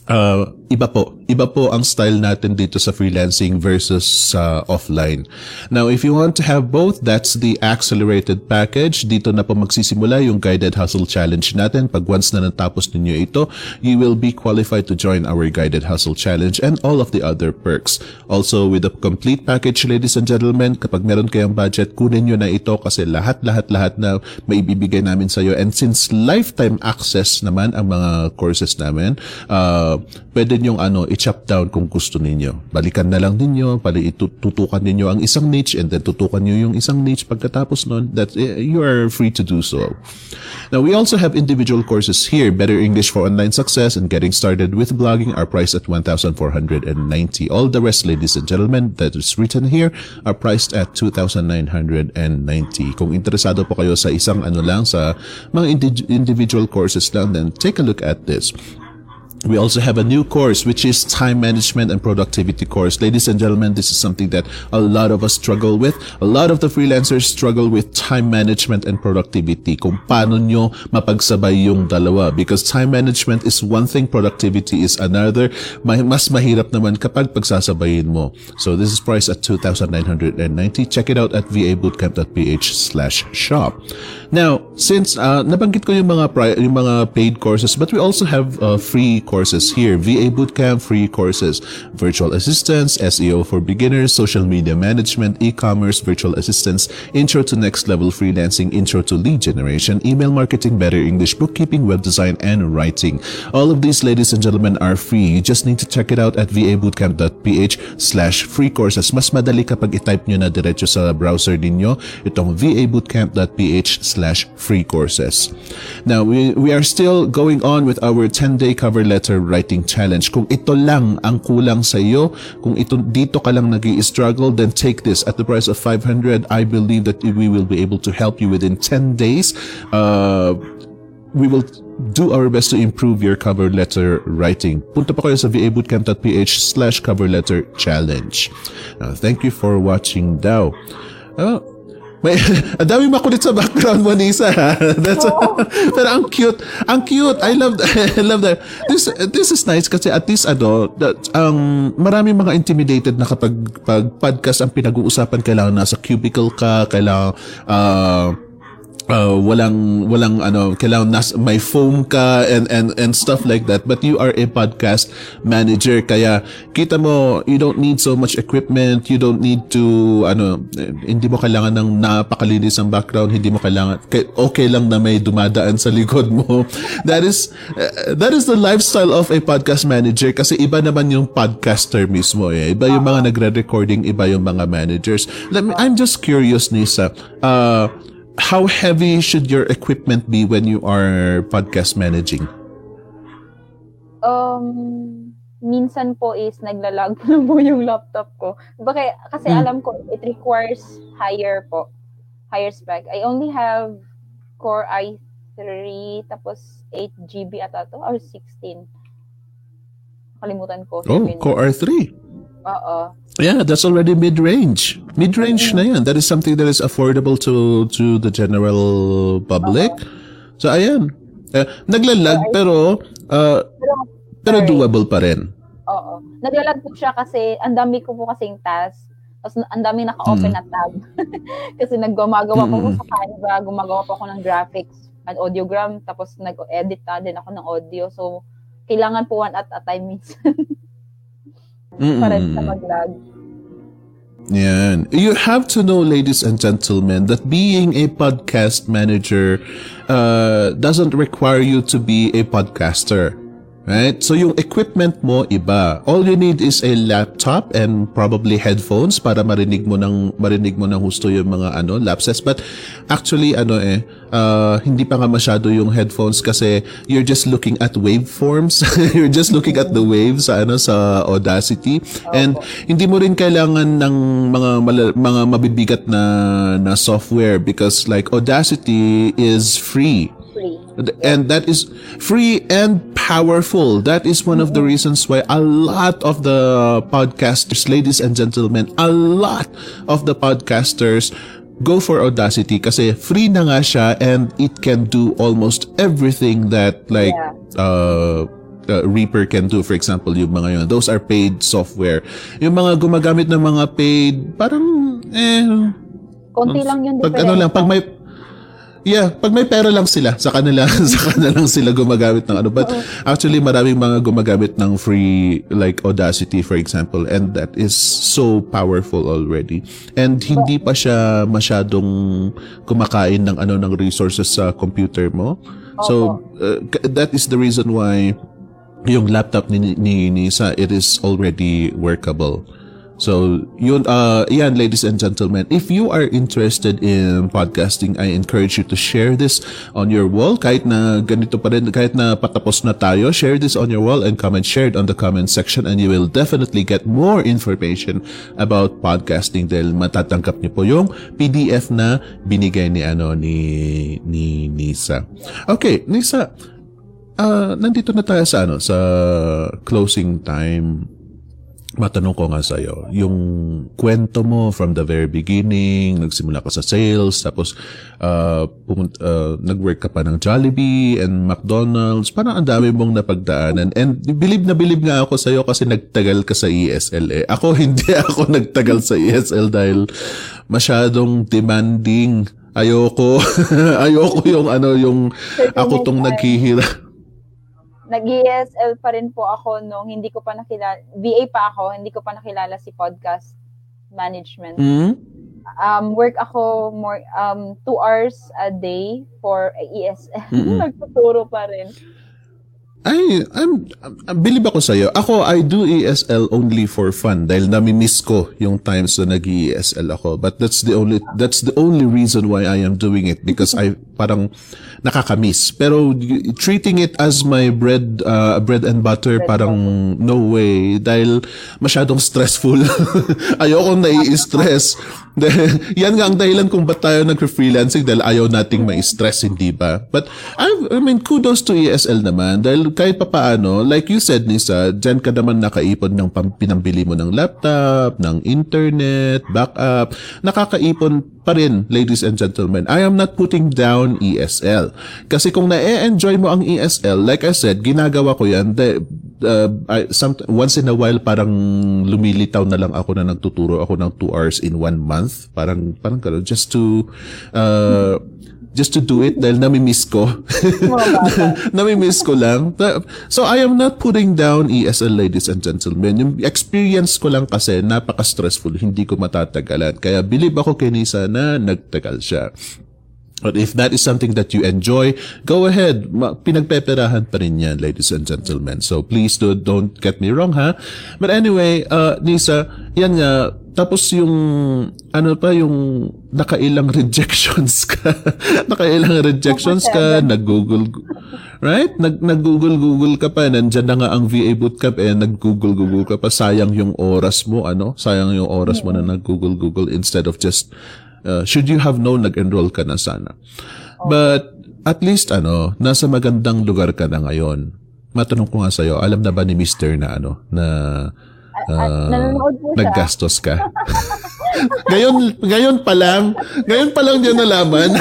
uh, iba po. Iba po ang style natin dito sa freelancing versus sa uh, offline. Now, if you want to have both, that's the accelerated package. Dito na po magsisimula yung guided hustle challenge natin. Pag once na natapos ninyo ito, you will be qualified to join our guided hustle challenge and all of the other perks. Also, with the complete package, ladies and gentlemen, kapag meron kayong budget, kunin nyo na ito kasi lahat, lahat, lahat na maibibigay namin sa iyo. And since lifetime access naman ang mga courses namin, uh, pwede nyong ano, i-chop down kung gusto ninyo. Balikan na lang ninyo, pali itututukan ninyo ang isang niche and then tutukan nyo yung isang niche pagkatapos nun, that uh, you are free to do so. Now, we also have individual courses here, Better English for Online Success and Getting Started with Blogging are priced at 1,490. All the rest, ladies and gentlemen, that is written here are priced at 2,990. Kung interesado po kayo sa isang ano lang, sa mga individual courses lang, then take a look at this. We also have a new course, which is time management and productivity course. Ladies and gentlemen, this is something that a lot of us struggle with. A lot of the freelancers struggle with time management and productivity. Kung paano nyo mapagsabay yung dalawa. Because time management is one thing, productivity is another. Mas mahirap naman kapag pagsasabayin mo. So this is priced at 2,990. Check it out at vabootcamp.ph slash shop. Now, since uh, nabanggit ko yung mga, yung mga paid courses, but we also have uh, free courses here. VA Bootcamp, free courses. Virtual assistance, SEO for beginners, social media management, e-commerce, virtual assistance, intro to next level freelancing, intro to lead generation, email marketing, better English, bookkeeping, web design, and writing. All of these, ladies and gentlemen, are free. You just need to check it out at vabootcamp.ph slash free courses. Mas madali kapag i-type nyo na diretso sa browser ninyo itong vabootcamp.ph slash free courses. Now, we, we are still going on with our 10-day cover letter writing challenge. Kung ito lang ang kulang sa iyo, kung ito dito ka lang nag struggle then take this at the price of 500. I believe that we will be able to help you within 10 days. Uh, we will do our best to improve your cover letter writing. Punta pa kayo sa vabootcamp.ph slash cover letter challenge. Uh, thank you for watching daw. Uh, may, ang dami makulit sa background mo, Nisa. That's, oh. pero ang cute. Ang cute. I love, I love that. This, this is nice kasi at least ano, that, um, marami mga intimidated na kapag pag podcast ang pinag-uusapan, kailangan nasa cubicle ka, kailangan, uh, uh, walang walang ano kailangan nas may phone ka and and and stuff like that. But you are a podcast manager. Kaya kita mo you don't need so much equipment. You don't need to ano hindi mo kailangan ng napakalinis ang background. Hindi mo kailangan okay lang na may dumadaan sa likod mo. That is uh, that is the lifestyle of a podcast manager. Kasi iba naman yung podcaster mismo eh. Iba yung mga nagre-recording iba yung mga managers. Let me, I'm just curious Nisa. Uh how heavy should your equipment be when you are podcast managing? Um, minsan po is naglalag na po yung laptop ko. Baka, kasi hmm. alam ko, it requires higher po. Higher spec. I only have Core i3 tapos 8 GB ata to or 16. Kalimutan ko. Oh, Core i3. Oo. Yeah, that's already mid-range. Mid-range na yan. That is something that is affordable to to the general public. So, ayan. Uh, naglalag pero uh, pero doable pa rin. Oo. Naglalag po siya kasi ang dami ko po kasing task. Tapos ang dami naka-open mm. na tab. kasi naggumagawa mm. po ko sa Canva, gumagawa po ako ng graphics and audiogram, tapos nag-edit na din ako ng audio. So, kailangan po one at a time minsan. Mm-mm. para sa mag-lag. Yan. You have to know, ladies and gentlemen, that being a podcast manager uh, doesn't require you to be a podcaster. Right? So yung equipment mo iba. All you need is a laptop and probably headphones para marinig mo ng marinig mo ng husto yung mga ano lapses but actually ano eh uh, hindi pa nga masyado yung headphones kasi you're just looking at waveforms. you're just looking at the waves sa ano sa Audacity and hindi mo rin kailangan ng mga mga mabibigat na na software because like Audacity is free and that is free and powerful. That is one of the reasons why a lot of the podcasters, ladies and gentlemen, a lot of the podcasters go for Audacity kasi free na nga siya and it can do almost everything that like yeah. uh, uh, Reaper can do. For example, yung mga yun. Those are paid software. Yung mga gumagamit ng mga paid, parang eh... Konti lang yun. Pag ano lang, pag may Yeah, pag may pera lang sila, sa kanila sa kanila lang sila gumagamit ng ano. But actually maraming mga gumagamit ng free like Audacity for example and that is so powerful already. And hindi pa siya masyadong kumakain ng ano ng resources sa computer mo. So uh, that is the reason why yung laptop ni, ni Nisa it is already workable. So, yun, uh, yan, ladies and gentlemen, if you are interested in podcasting, I encourage you to share this on your wall. Kahit na ganito pa rin, kahit na patapos na tayo, share this on your wall and comment, share it on the comment section and you will definitely get more information about podcasting dahil matatanggap niyo po yung PDF na binigay ni, ano, ni, ni Nisa. Okay, Nisa, uh, nandito na tayo sa, ano, sa closing time matanong ko nga sa'yo, yung kwento mo from the very beginning, nagsimula ka sa sales, tapos uh, pumunta, uh, nag-work ka pa ng Jollibee and McDonald's, parang ang dami mong napagdaanan. And believe na believe nga ako sa'yo kasi nagtagal ka sa ESL eh. Ako hindi ako nagtagal sa ESL dahil masyadong demanding. Ayoko. Ayoko yung ano, yung ako tong naghihirap nag-ESL pa rin po ako nung hindi ko pa nakilala, VA pa ako, hindi ko pa nakilala si podcast management. Mm? Um, work ako more, um, two hours a day for ESL. Mm-mm. Nagtuturo pa rin. Ay, I'm, I'm believe ako sa'yo. Ako, I do ESL only for fun dahil nami-miss ko yung times na nag-ESL ako. But that's the only that's the only reason why I am doing it because I parang nakakamiss. Pero treating it as my bread uh, bread and butter, parang no way dahil masyadong stressful. Ayokong nai-stress. Yan nga ang dahilan kung ba't tayo nag-freelancing dahil ayaw nating ma-stress, hindi ba? But I, I mean, kudos to ESL naman dahil kahit papaano, like you said, Nisa, dyan ka naman nakaipon ng pinambili mo ng laptop, ng internet, backup. Nakakaipon pa rin, ladies and gentlemen. I am not putting down ESL. Kasi kung na-enjoy mo ang ESL, like I said, ginagawa ko yan. The, uh, I, some, once in a while, parang lumilitaw na lang ako na nagtuturo ako ng two hours in one month. Parang, parang gano'n, just to, uh, just to do it dahil nami-miss ko. nami-miss ko lang. So I am not putting down ESL ladies and gentlemen. Yung experience ko lang kasi napaka-stressful, hindi ko matatagalan. Kaya believe ako kay Nisa na nagtagal siya. But if that is something that you enjoy, go ahead. Pinagpeperahan pa rin yan, ladies and gentlemen. So please do, don't get me wrong, ha? But anyway, uh, Nisa, yan nga, tapos yung, ano pa, yung nakailang rejections ka. nakailang rejections ka, nag-google, right? Nag, nag-google-google ka pa, nandyan na nga ang VA bootcamp, eh, nag-google-google ka pa, sayang yung oras mo, ano? Sayang yung oras mo na nag-google-google instead of just Uh, should you have known, nag-enroll ka na sana. But at least ano, nasa magandang lugar ka na ngayon. Matanong ko nga sa'yo, alam na ba ni Mr. na ano, na uh, naggastos ka? ngayon, ngayon pa lang, ngayon pa lang niya nalaman.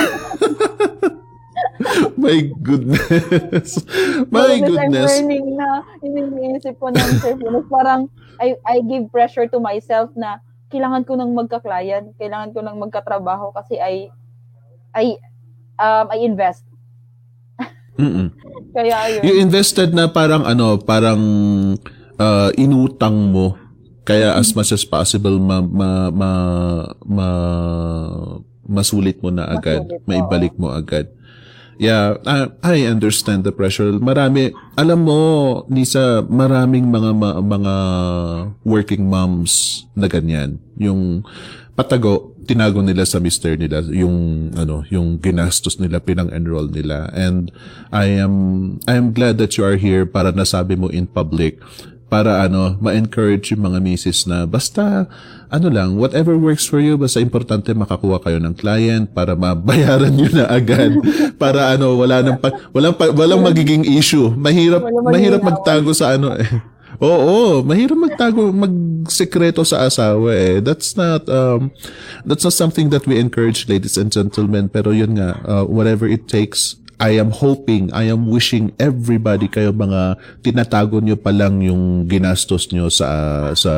My goodness. My Because goodness. I'm learning na, iniisip ko ng self Parang, I, I give pressure to myself na kailangan ko nang magka-client, kailangan ko nang magkatrabaho kasi I, I, um, I invest. Mm-mm. Kaya ayun. You invested na parang ano, parang uh, inutang mo. Kaya as much as possible ma, ma, ma, ma masulit mo na agad, Masulit, maibalik mo agad. Yeah, I, I understand the pressure. Marami, alam mo, Nisa, maraming mga ma- mga working moms na ganyan. Yung patago, tinago nila sa mister nila yung ano, yung ginastos nila pinang-enroll nila. And I am I am glad that you are here para nasabi mo in public para ano, ma-encourage yung mga misis na basta ano lang, whatever works for you, basta importante makakuha kayo ng client para mabayaran nyo na agad. para ano, wala nang pa, walang pa, walang magiging issue. Mahirap mahirap magtago sa ano eh. Oo, mahirap magtago, magsekreto sa asawa eh. That's not um that's not something that we encourage ladies and gentlemen, pero yun nga, uh, whatever it takes I am hoping, I am wishing everybody kayo mga tinatago nyo pa lang yung ginastos nyo sa sa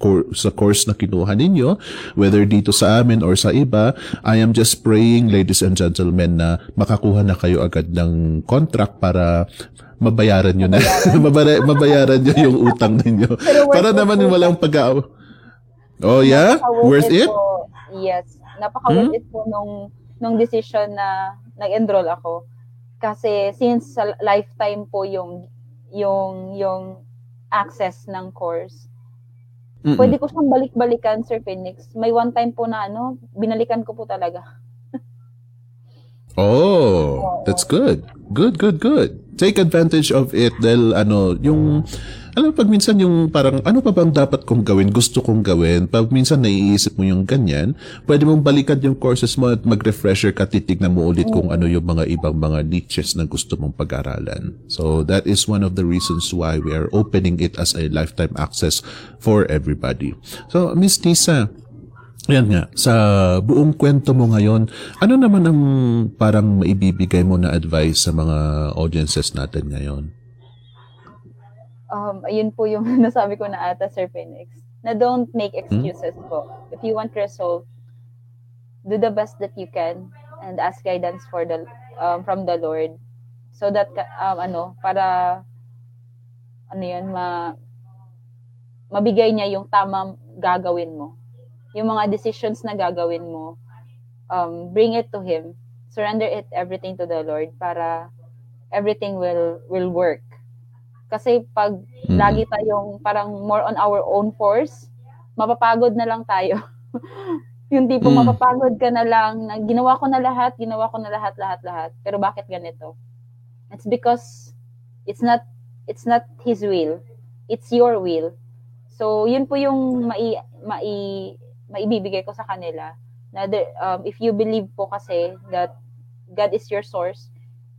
cor- sa course na kinuha ninyo, whether dito sa amin or sa iba, I am just praying, ladies and gentlemen, na makakuha na kayo agad ng contract para mabayaran nyo na. Mabara- mabayaran nyo yung utang ninyo. Para naman po walang pag Oh yeah? Worth it it? Po, yes. Napaka-worth Hmm? it po nung, nung decision na nag-enroll ako. Kasi since sa lifetime po yung yung yung access ng course, Mm-mm. pwede ko siyang balik-balikan, Sir Phoenix. May one time po na ano, binalikan ko po talaga. Oh, that's good. Good, good, good. Take advantage of it dahil ano, yung alam mo, pag minsan yung parang ano pa bang dapat kong gawin, gusto kong gawin, pag minsan naiisip mo yung ganyan, pwede mong balikan yung courses mo at mag-refresher ka, titignan mo ulit kung ano yung mga ibang mga niches na gusto mong pag-aralan. So that is one of the reasons why we are opening it as a lifetime access for everybody. So Miss Nisa, yan nga, sa buong kwento mo ngayon, ano naman ang parang maibibigay mo na advice sa mga audiences natin ngayon? Um, ayun po yung nasabi ko na ata, Sir Phoenix. Na don't make excuses po. If you want result, do the best that you can and ask guidance for the um, from the Lord So that, um, ano, para, ano yan, ma, mabigay niya yung tamang gagawin mo. Yung mga decisions na gagawin mo, um, bring it to Him. Surrender it everything to the Lord para everything will will work. Kasi pag mm-hmm. lagi tayong parang more on our own force, mapapagod na lang tayo. yung tipo mm. mapapagod ka na lang, na ginawa ko na lahat, ginawa ko na lahat, lahat, lahat. Pero bakit ganito? It's because it's not it's not his will. It's your will. So, yun po yung mai, mai, maibibigay ko sa kanila. Na the, um, if you believe po kasi that God is your source,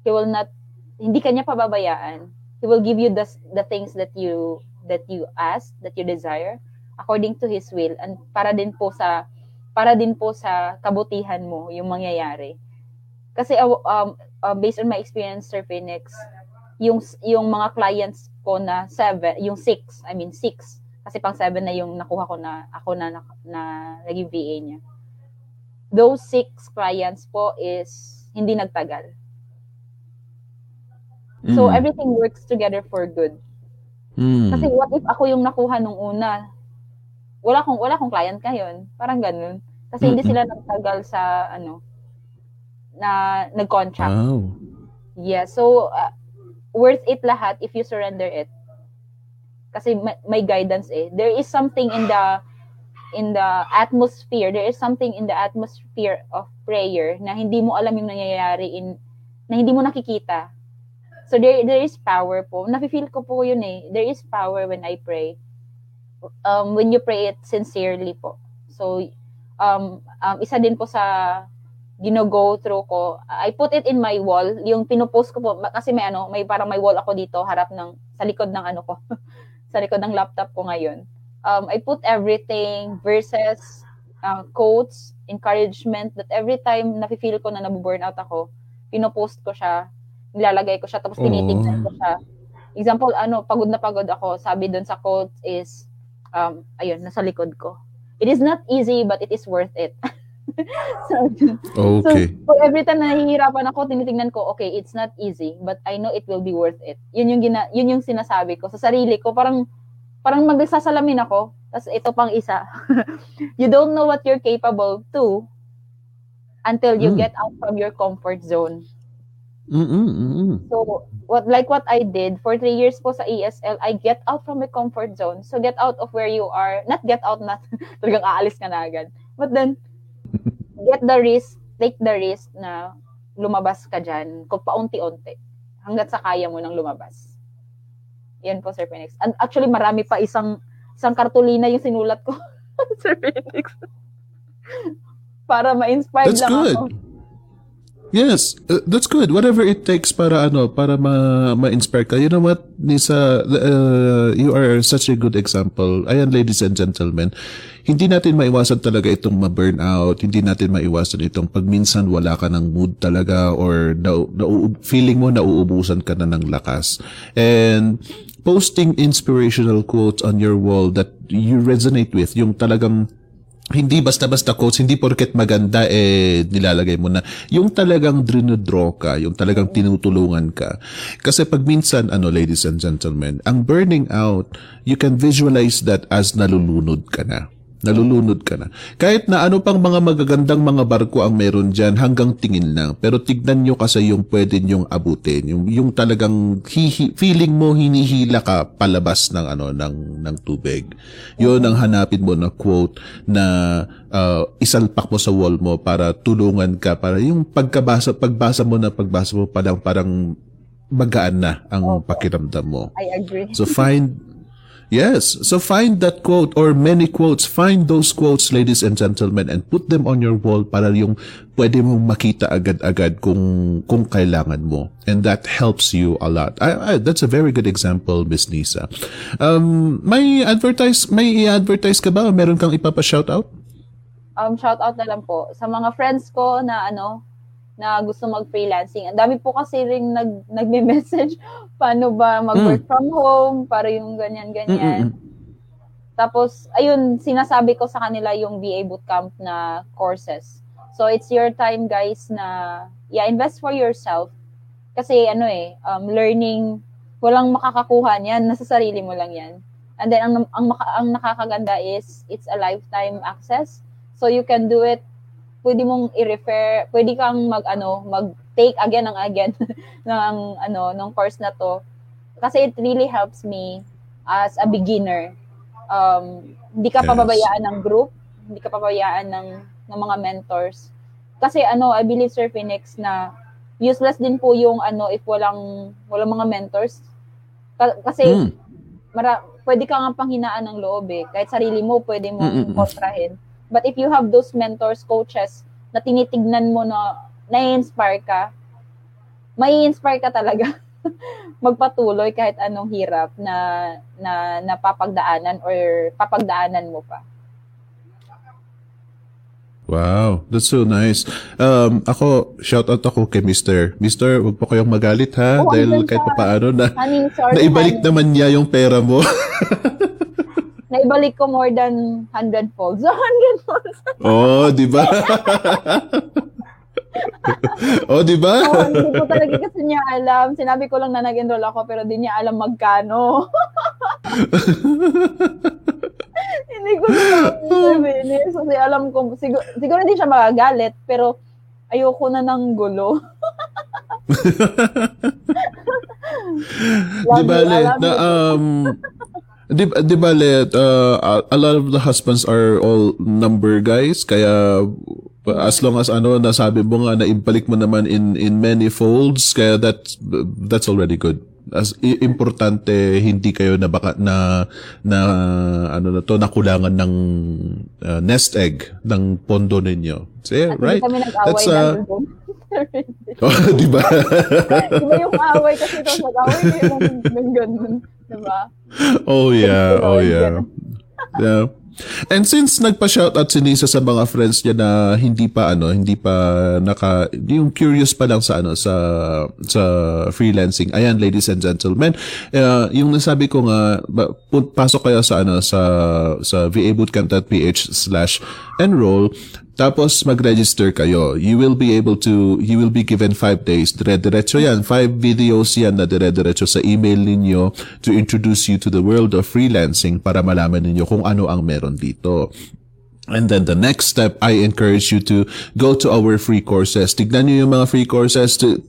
He will not, hindi kanya pababayaan. He will give you the, the things that you that you ask, that you desire, according to His will. And para din po sa, para din po sa kabutihan mo yung mangyayari. Kasi uh, um, uh, based on my experience, Sir Phoenix, yung, yung mga clients ko na seven, yung six, I mean six, kasi pang seven na yung nakuha ko na ako na, na, na naging VA niya. Those six clients po is hindi nagtagal. Mm. So everything works together for good. Mm. Kasi what if ako yung nakuha nung una? Wala kong wala kong client ngayon. Parang ganun. Kasi hindi sila nagtagal sa ano na nag-contract. Wow. Yeah, so uh, worth it lahat if you surrender it kasi may, may guidance eh. There is something in the in the atmosphere, there is something in the atmosphere of prayer na hindi mo alam yung nangyayari in na hindi mo nakikita. So there there is power po. Nafi-feel ko po yun eh. There is power when I pray. Um when you pray it sincerely po. So um, um isa din po sa gino-go through ko. I put it in my wall, yung pinopost ko po kasi may ano, may parang may wall ako dito harap ng sa likod ng ano ko. sa likod ng laptop ko ngayon. Um, I put everything, verses, uh, quotes, encouragement, that every time nafe-feel ko na nabu-burnout ako, pinopost ko siya, nilalagay ko siya, tapos tinitignan ko siya. Example, ano, pagod na pagod ako, sabi doon sa quotes is, um, ayun, nasa likod ko. It is not easy, but it is worth it. so, okay. So, every time na nahihirapan ako, tinitingnan ko, okay, it's not easy, but I know it will be worth it. Yun yung, gina, yun yung sinasabi ko sa sarili ko. Parang, parang magsasalamin ako. Tapos ito pang isa. you don't know what you're capable to until you mm. get out from your comfort zone. Mm-mm, mm-mm. So, what like what I did for three years po sa ESL, I get out from my comfort zone. So, get out of where you are. Not get out, not talagang aalis ka na agad. But then, get the risk, take the risk na lumabas ka dyan kung paunti-unti hanggat sa kaya mo nang lumabas. Yan po, Sir Phoenix. And actually, marami pa isang isang kartulina yung sinulat ko, Sir Phoenix. Para ma-inspire lang good. ako. Yes, uh, that's good. Whatever it takes para ano, para ma ma-inspire ka. You know what, Nisa, uh, you are such a good example. Ayan, ladies and gentlemen, hindi natin maiwasan talaga itong ma-burnout. Hindi natin maiwasan itong pag minsan wala ka ng mood talaga or na, na, feeling mo nauubusan ka na ng lakas. And posting inspirational quotes on your wall that you resonate with, yung talagang hindi basta-basta quotes, hindi porket maganda eh nilalagay mo na. Yung talagang drinodraw ka, yung talagang tinutulungan ka. Kasi pag minsan, ano ladies and gentlemen, ang burning out, you can visualize that as nalulunod ka na. Nalulunod ka na. Kahit na ano pang mga magagandang mga barko ang meron dyan, hanggang tingin lang. Pero tignan nyo kasi yung pwede nyong abutin. Yung, yung talagang hihi, feeling mo hinihila ka palabas ng ano ng ng tubig. Yun ang hanapin mo na quote na uh, isalpak mo sa wall mo para tulungan ka para yung pagkabasa pagbasa mo na pagbasa mo parang parang magaan na ang pakiramdam mo. I agree. So find Yes. So find that quote or many quotes. Find those quotes, ladies and gentlemen, and put them on your wall para yung pwede mong makita agad-agad kung, kung kailangan mo. And that helps you a lot. I, I, that's a very good example, Miss Nisa. Um, may advertise, may i-advertise ka ba? Meron kang ipapa-shout out? Um, shout out na lang po sa mga friends ko na ano, na gusto mag-freelancing. Ang dami po kasi ring nag, nagme-message, paano ba mag-work mm. from home, para yung ganyan-ganyan. Tapos, ayun, sinasabi ko sa kanila yung VA Bootcamp na courses. So, it's your time, guys, na, yeah, invest for yourself. Kasi ano eh, um, learning, walang makakakuha niyan, nasa sarili mo lang yan. And then, ang, ang, ang nakakaganda is, it's a lifetime access. So, you can do it, pwede mong i-refer, pwede kang mag, ano, mag-take again and again ng, ano, ng course na to. Kasi it really helps me as a beginner. Um, hindi ka yes. pababayaan ng group, hindi ka pababayaan ng, ng mga mentors. Kasi ano, I believe Sir Phoenix na useless din po yung ano if walang walang mga mentors. Kasi mm. mara, pwede ka nga panghinaan ng loob eh. Kahit sarili mo, pwede mo kontrahin. But if you have those mentors, coaches, na tinitignan mo na na-inspire ka, may inspire ka talaga magpatuloy kahit anong hirap na na napapagdaanan or papagdaanan mo pa. Wow, that's so nice. Um, ako, shout out ako kay Mr. Mr. wag po kayong magalit ha oh, dahil kahit pa paano na honey, sorry, naibalik honey. naman niya yung pera mo. naibalik ko more than 100 folds. 100 folds. oh, di ba? Oh, di ba? oh, hindi ko talaga kasi niya alam. Sinabi ko lang na nag-enroll ako pero di niya alam magkano. Hindi ko sabihin. So, alam ko, siguro, siguro hindi siya magagalit, pero ayoko na ng gulo. di ba, na, um, di, di ba, uh, a lot of the husbands are all number guys, kaya as long as ano nasabi mo nga na ibalik mo naman in in many folds kaya that that's already good as importante hindi kayo na baka na na ano na to nakulangan ng uh, nest egg ng pondo ninyo. See, At right? That's uh, oh, di ba? di ba yung away kasi ito mag-away kayo ng ganun, di ba? Oh yeah, oh yeah. Yeah. And since nagpa-shoutout si Nisa sa mga friends niya na hindi pa ano, hindi pa naka yung curious pa lang sa ano sa sa freelancing. Ayan ladies and gentlemen, uh, yung nasabi ko nga pasok kayo sa ano sa sa vabootcamp.ph/enroll tapos mag-register kayo. You will be able to, you will be given 5 days. Dire-diretso yan. 5 videos yan na dire-diretso sa email ninyo to introduce you to the world of freelancing para malaman ninyo kung ano ang meron dito. And then the next step, I encourage you to go to our free courses. Tignan nyo yung mga free courses to,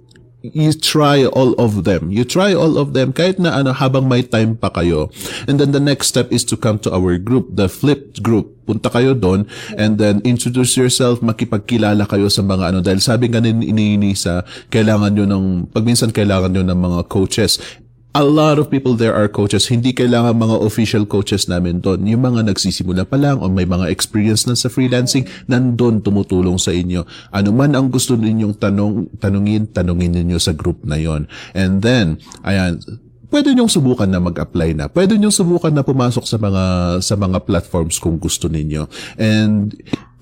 you try all of them. You try all of them kahit na ano habang may time pa kayo. And then the next step is to come to our group, the flipped group. Punta kayo doon and then introduce yourself, makipagkilala kayo sa mga ano dahil sabi nga ni Nisa, kailangan nyo ng pagminsan kailangan nyo ng mga coaches a lot of people there are coaches. Hindi kailangan mga official coaches namin doon. Yung mga nagsisimula pa lang o may mga experience na sa freelancing, nandun tumutulong sa inyo. Ano man ang gusto ninyong tanong, tanungin, tanungin ninyo sa group na yon. And then, ayan, pwede niyong subukan na mag-apply na. Pwede niyong subukan na pumasok sa mga sa mga platforms kung gusto ninyo. And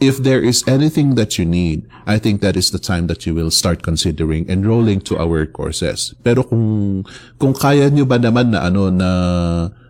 if there is anything that you need, I think that is the time that you will start considering enrolling to our courses. Pero kung kung kaya niyo ba naman na ano na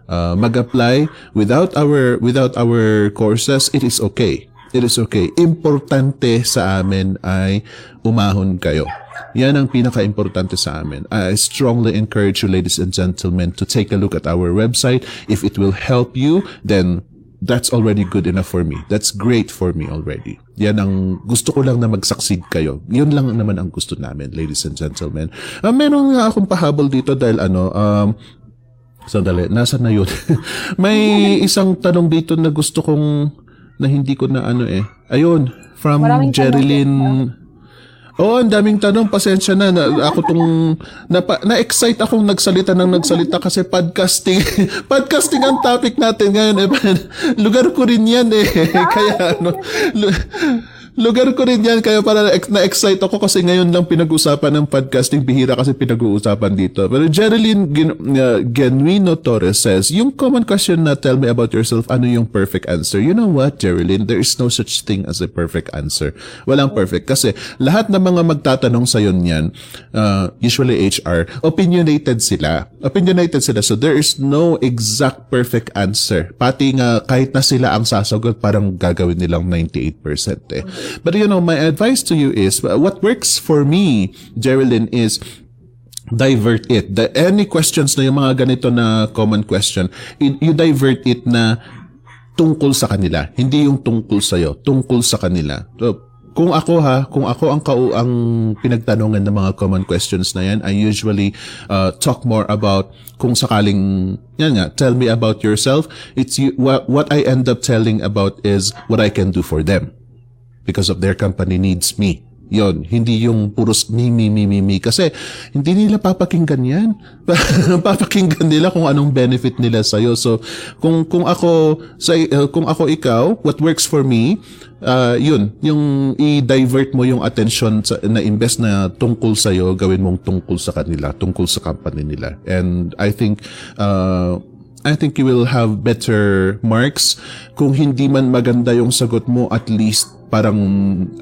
uh, mag-apply without our without our courses, it is okay. It is okay. Importante sa amin ay umahon kayo. Yan ang pinaka-importante sa amin. I strongly encourage you, ladies and gentlemen, to take a look at our website. If it will help you, then that's already good enough for me. That's great for me already. Yan ang gusto ko lang na mag-succeed kayo. Yun lang naman ang gusto namin, ladies and gentlemen. Uh, meron nga akong pahabol dito dahil ano, um, sandali, nasa na yun? May isang tanong dito na gusto kong na hindi ko na ano eh. Ayun, from Maraming Jerilyn. Oo, oh, ang daming tanong. Pasensya na. na ako tong... Na, na-excite akong nagsalita ng nagsalita kasi podcasting. podcasting ang topic natin ngayon. Eh, lugar ko rin yan eh. Kaya ano lugar ko rin yan kaya para na-excite ako kasi ngayon lang pinag-usapan ng podcasting. Bihira kasi pinag-uusapan dito. Pero Jerilyn Gen- uh, Genuino Torres says yung common question na tell me about yourself ano yung perfect answer? You know what Jerilyn there is no such thing as a perfect answer. Walang perfect. Kasi lahat ng mga magtatanong sa yon yan uh, usually HR opinionated sila. Opinionated sila. So there is no exact perfect answer. Pati nga kahit na sila ang sasagot parang gagawin nilang 98% eh But you know, my advice to you is what works for me, Geraldine, is divert it. The, any questions na yung mga ganito na common question, you, you divert it na tungkol sa kanila. Hindi yung tungkol sa iyo, tungkol sa kanila. So, kung ako ha, kung ako ang kau ang pinagtanungan ng mga common questions na yan, I usually uh, talk more about kung sakaling yan nga, tell me about yourself. It's you, what, what I end up telling about is what I can do for them because of their company needs me. Yon, hindi yung puros mi, mi, mi, mi, mi. Kasi hindi nila papakinggan yan. papakinggan nila kung anong benefit nila sa'yo. So, kung, kung ako, sa, uh, kung ako ikaw, what works for me, uh, yun, yung i-divert mo yung attention sa, na invest na tungkol sa'yo, gawin mong tungkol sa kanila, tungkol sa company nila. And I think, uh, I think you will have better marks. Kung hindi man maganda yung sagot mo, at least parang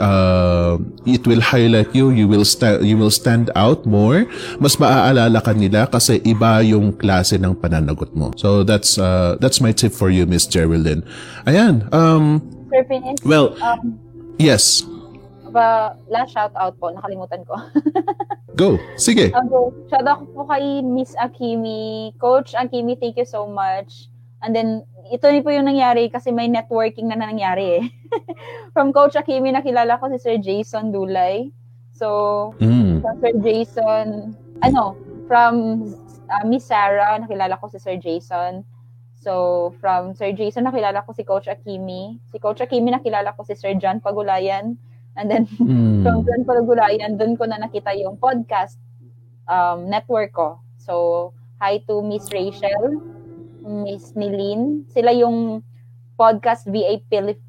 uh, it will highlight you you will sta- you will stand out more. Mas maaalala ka nila kasi iba yung klase ng pananagot mo. So that's uh, that's my tip for you Miss Geraldine. Ayan um Phineas, well um, yes. Ba, last shout out po, nakalimutan ko. go. Sige. Okay, shout out po kay Miss Akimi. Coach Akimi, thank you so much. And then, ito ni po yung nangyari kasi may networking na nangyari eh. From Coach Akimi, nakilala ko si Sir Jason Dulay. So, mm. Sir Jason, ano, from uh, Miss Sarah, nakilala ko si Sir Jason. So, from Sir Jason, nakilala ko si Coach Akimi. Si Coach Akimi, nakilala ko si Sir John Pagulayan. And then, mm. from John Pagulayan, doon ko na nakita yung podcast um, network ko. So, hi to Miss Rachel, Miss Nilin. Sila yung podcast VA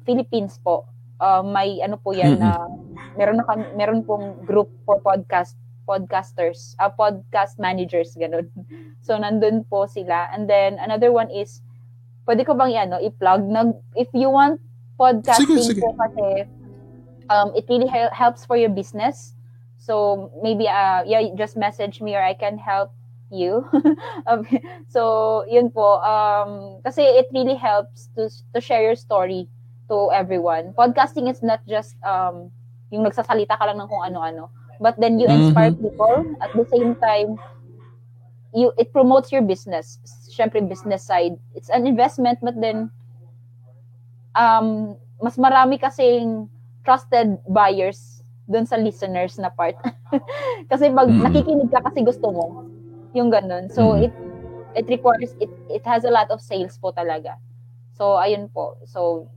Philippines po. Uh, may ano po yan na meron na kami, meron pong group for podcast podcasters, uh, podcast managers ganun. So nandun po sila. And then another one is pwede ko bang ano i-plug nag if you want podcasting sige, sige. po kasi um it really hel- helps for your business. So maybe uh yeah just message me or I can help you. so, yun po. Um, kasi it really helps to to share your story to everyone. Podcasting is not just um, yung nagsasalita ka lang ng kung ano-ano. But then you inspire mm-hmm. people. At the same time, you it promotes your business. Siyempre, business side. It's an investment, but then um, mas marami kasing trusted buyers doon sa listeners na part. kasi pag mm-hmm. nakikinig ka kasi gusto mo, yung ganun. So, mm-hmm. it it requires, it, it has a lot of sales po talaga. So, ayun po. So,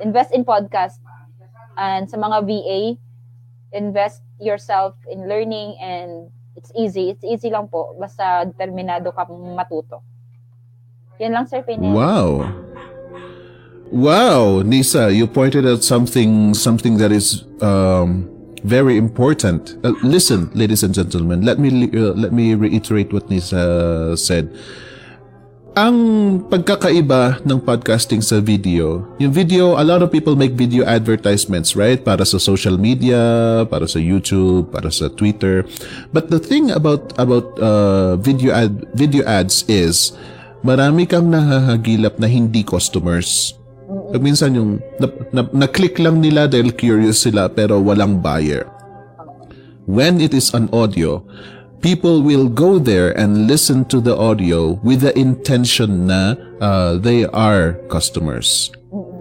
invest in podcast. And sa mga VA, invest yourself in learning and it's easy. It's easy lang po. Basta determinado ka matuto. Yan lang, Sir Pinel. Wow. Wow, Nisa, you pointed out something something that is um, very important. Uh, listen, ladies and gentlemen, let me uh, let me reiterate what Nisa said. Ang pagkakaiba ng podcasting sa video, yung video, a lot of people make video advertisements, right? Para sa social media, para sa YouTube, para sa Twitter. But the thing about about uh, video ad video ads is marami kang nahahagilap na hindi customers pag minsan yung na, na, na-click lang nila dahil curious sila pero walang buyer. When it is an audio, people will go there and listen to the audio with the intention na uh, they are customers.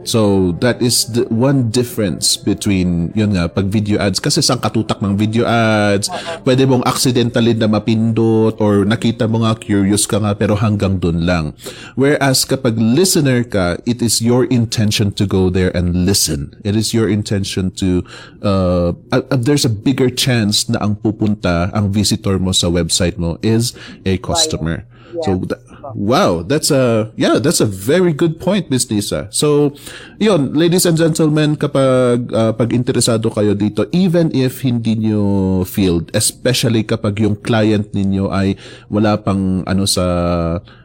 So that is the one difference between yun nga pag video ads. Kasi sang katutak ng video ads pwede mong accidentally na mapindot or nakita mo nga curious ka nga pero hanggang dun lang. Whereas kapag listener ka it is your intention to go there and listen. It is your intention to uh, uh, there's a bigger chance na ang pupunta ang visitor mo sa website mo is a customer. Yeah. so th- Wow, that's a yeah, that's a very good point, Miss Lisa. So, yon, ladies and gentlemen, kapag uh, pag interesado kayo dito, even if hindi niyo field, especially kapag yung client ninyo ay wala pang ano sa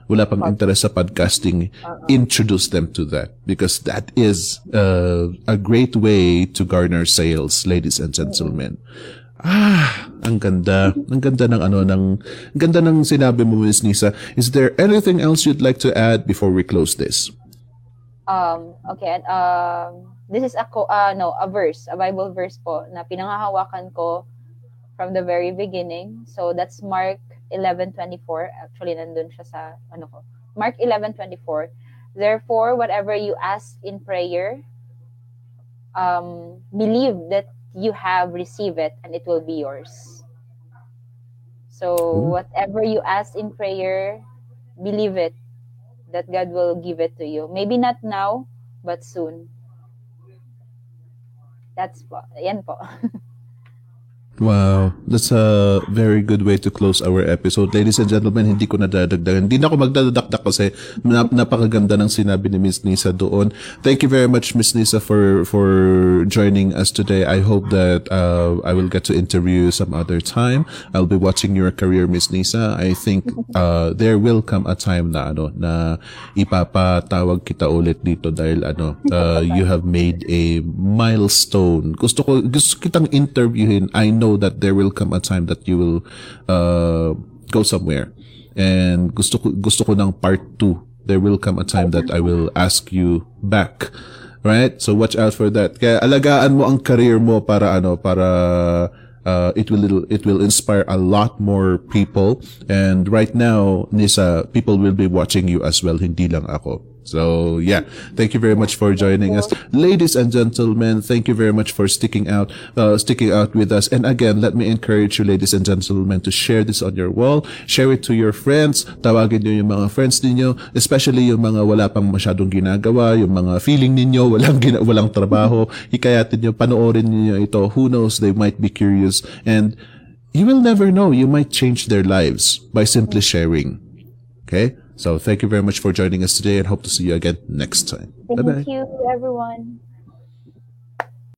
wala pang interest sa podcasting, introduce them to that because that is uh, a great way to garner sales, ladies and gentlemen. Ah, ang ganda. Ang ganda ng ano, ng, ang ganda ng sinabi mo, Miss Nisa. Is there anything else you'd like to add before we close this? Um, okay. Um, this is a, uh, no, a verse, a Bible verse po na pinangahawakan ko from the very beginning. So that's Mark 11:24. Actually, nandun siya sa, ano ko, Mark 11:24. Therefore, whatever you ask in prayer, um, believe that you have received it and it will be yours. So, whatever you ask in prayer, believe it that God will give it to you. Maybe not now, but soon. That's po. Yan po. Wow, that's a very good way to close our episode. Ladies and gentlemen, hindi ko nadadagdagan. Hindi na ako magdadakdak kasi nap- napakaganda ng sinabi ni Miss Nisa doon. Thank you very much, Miss Nisa, for for joining us today. I hope that uh, I will get to interview you some other time. I'll be watching your career, Miss Nisa. I think uh, there will come a time na ano na ipapatawag kita ulit dito dahil ano uh, you have made a milestone. Gusto ko gusto kitang interviewin. I know that there will come a time that you will uh, go somewhere. And gusto ko gusto ko ng part 2. There will come a time that I will ask you back. Right? So watch out for that. Kaya alagaan mo ang career mo para ano para uh, it will it will inspire a lot more people and right now Nisa people will be watching you as well hindi lang ako so yeah. Thank you very much for joining us. Ladies and gentlemen thank you very much for sticking out uh, sticking out with us. And again let me encourage you ladies and gentlemen to share this on your wall. Share it to your friends. Tawagin niyo yung mga friends ninyo especially yung mga wala pang masyadong ginagawa yung mga feeling ninyo walang gina- walang trabaho. Hikayatin niyo panoorin niyo ito. Who knows they might be curious. And you will never know you might change their lives by simply sharing. Okay so thank you very much for joining us today and hope to see you again next time bye bye Thank you, everyone.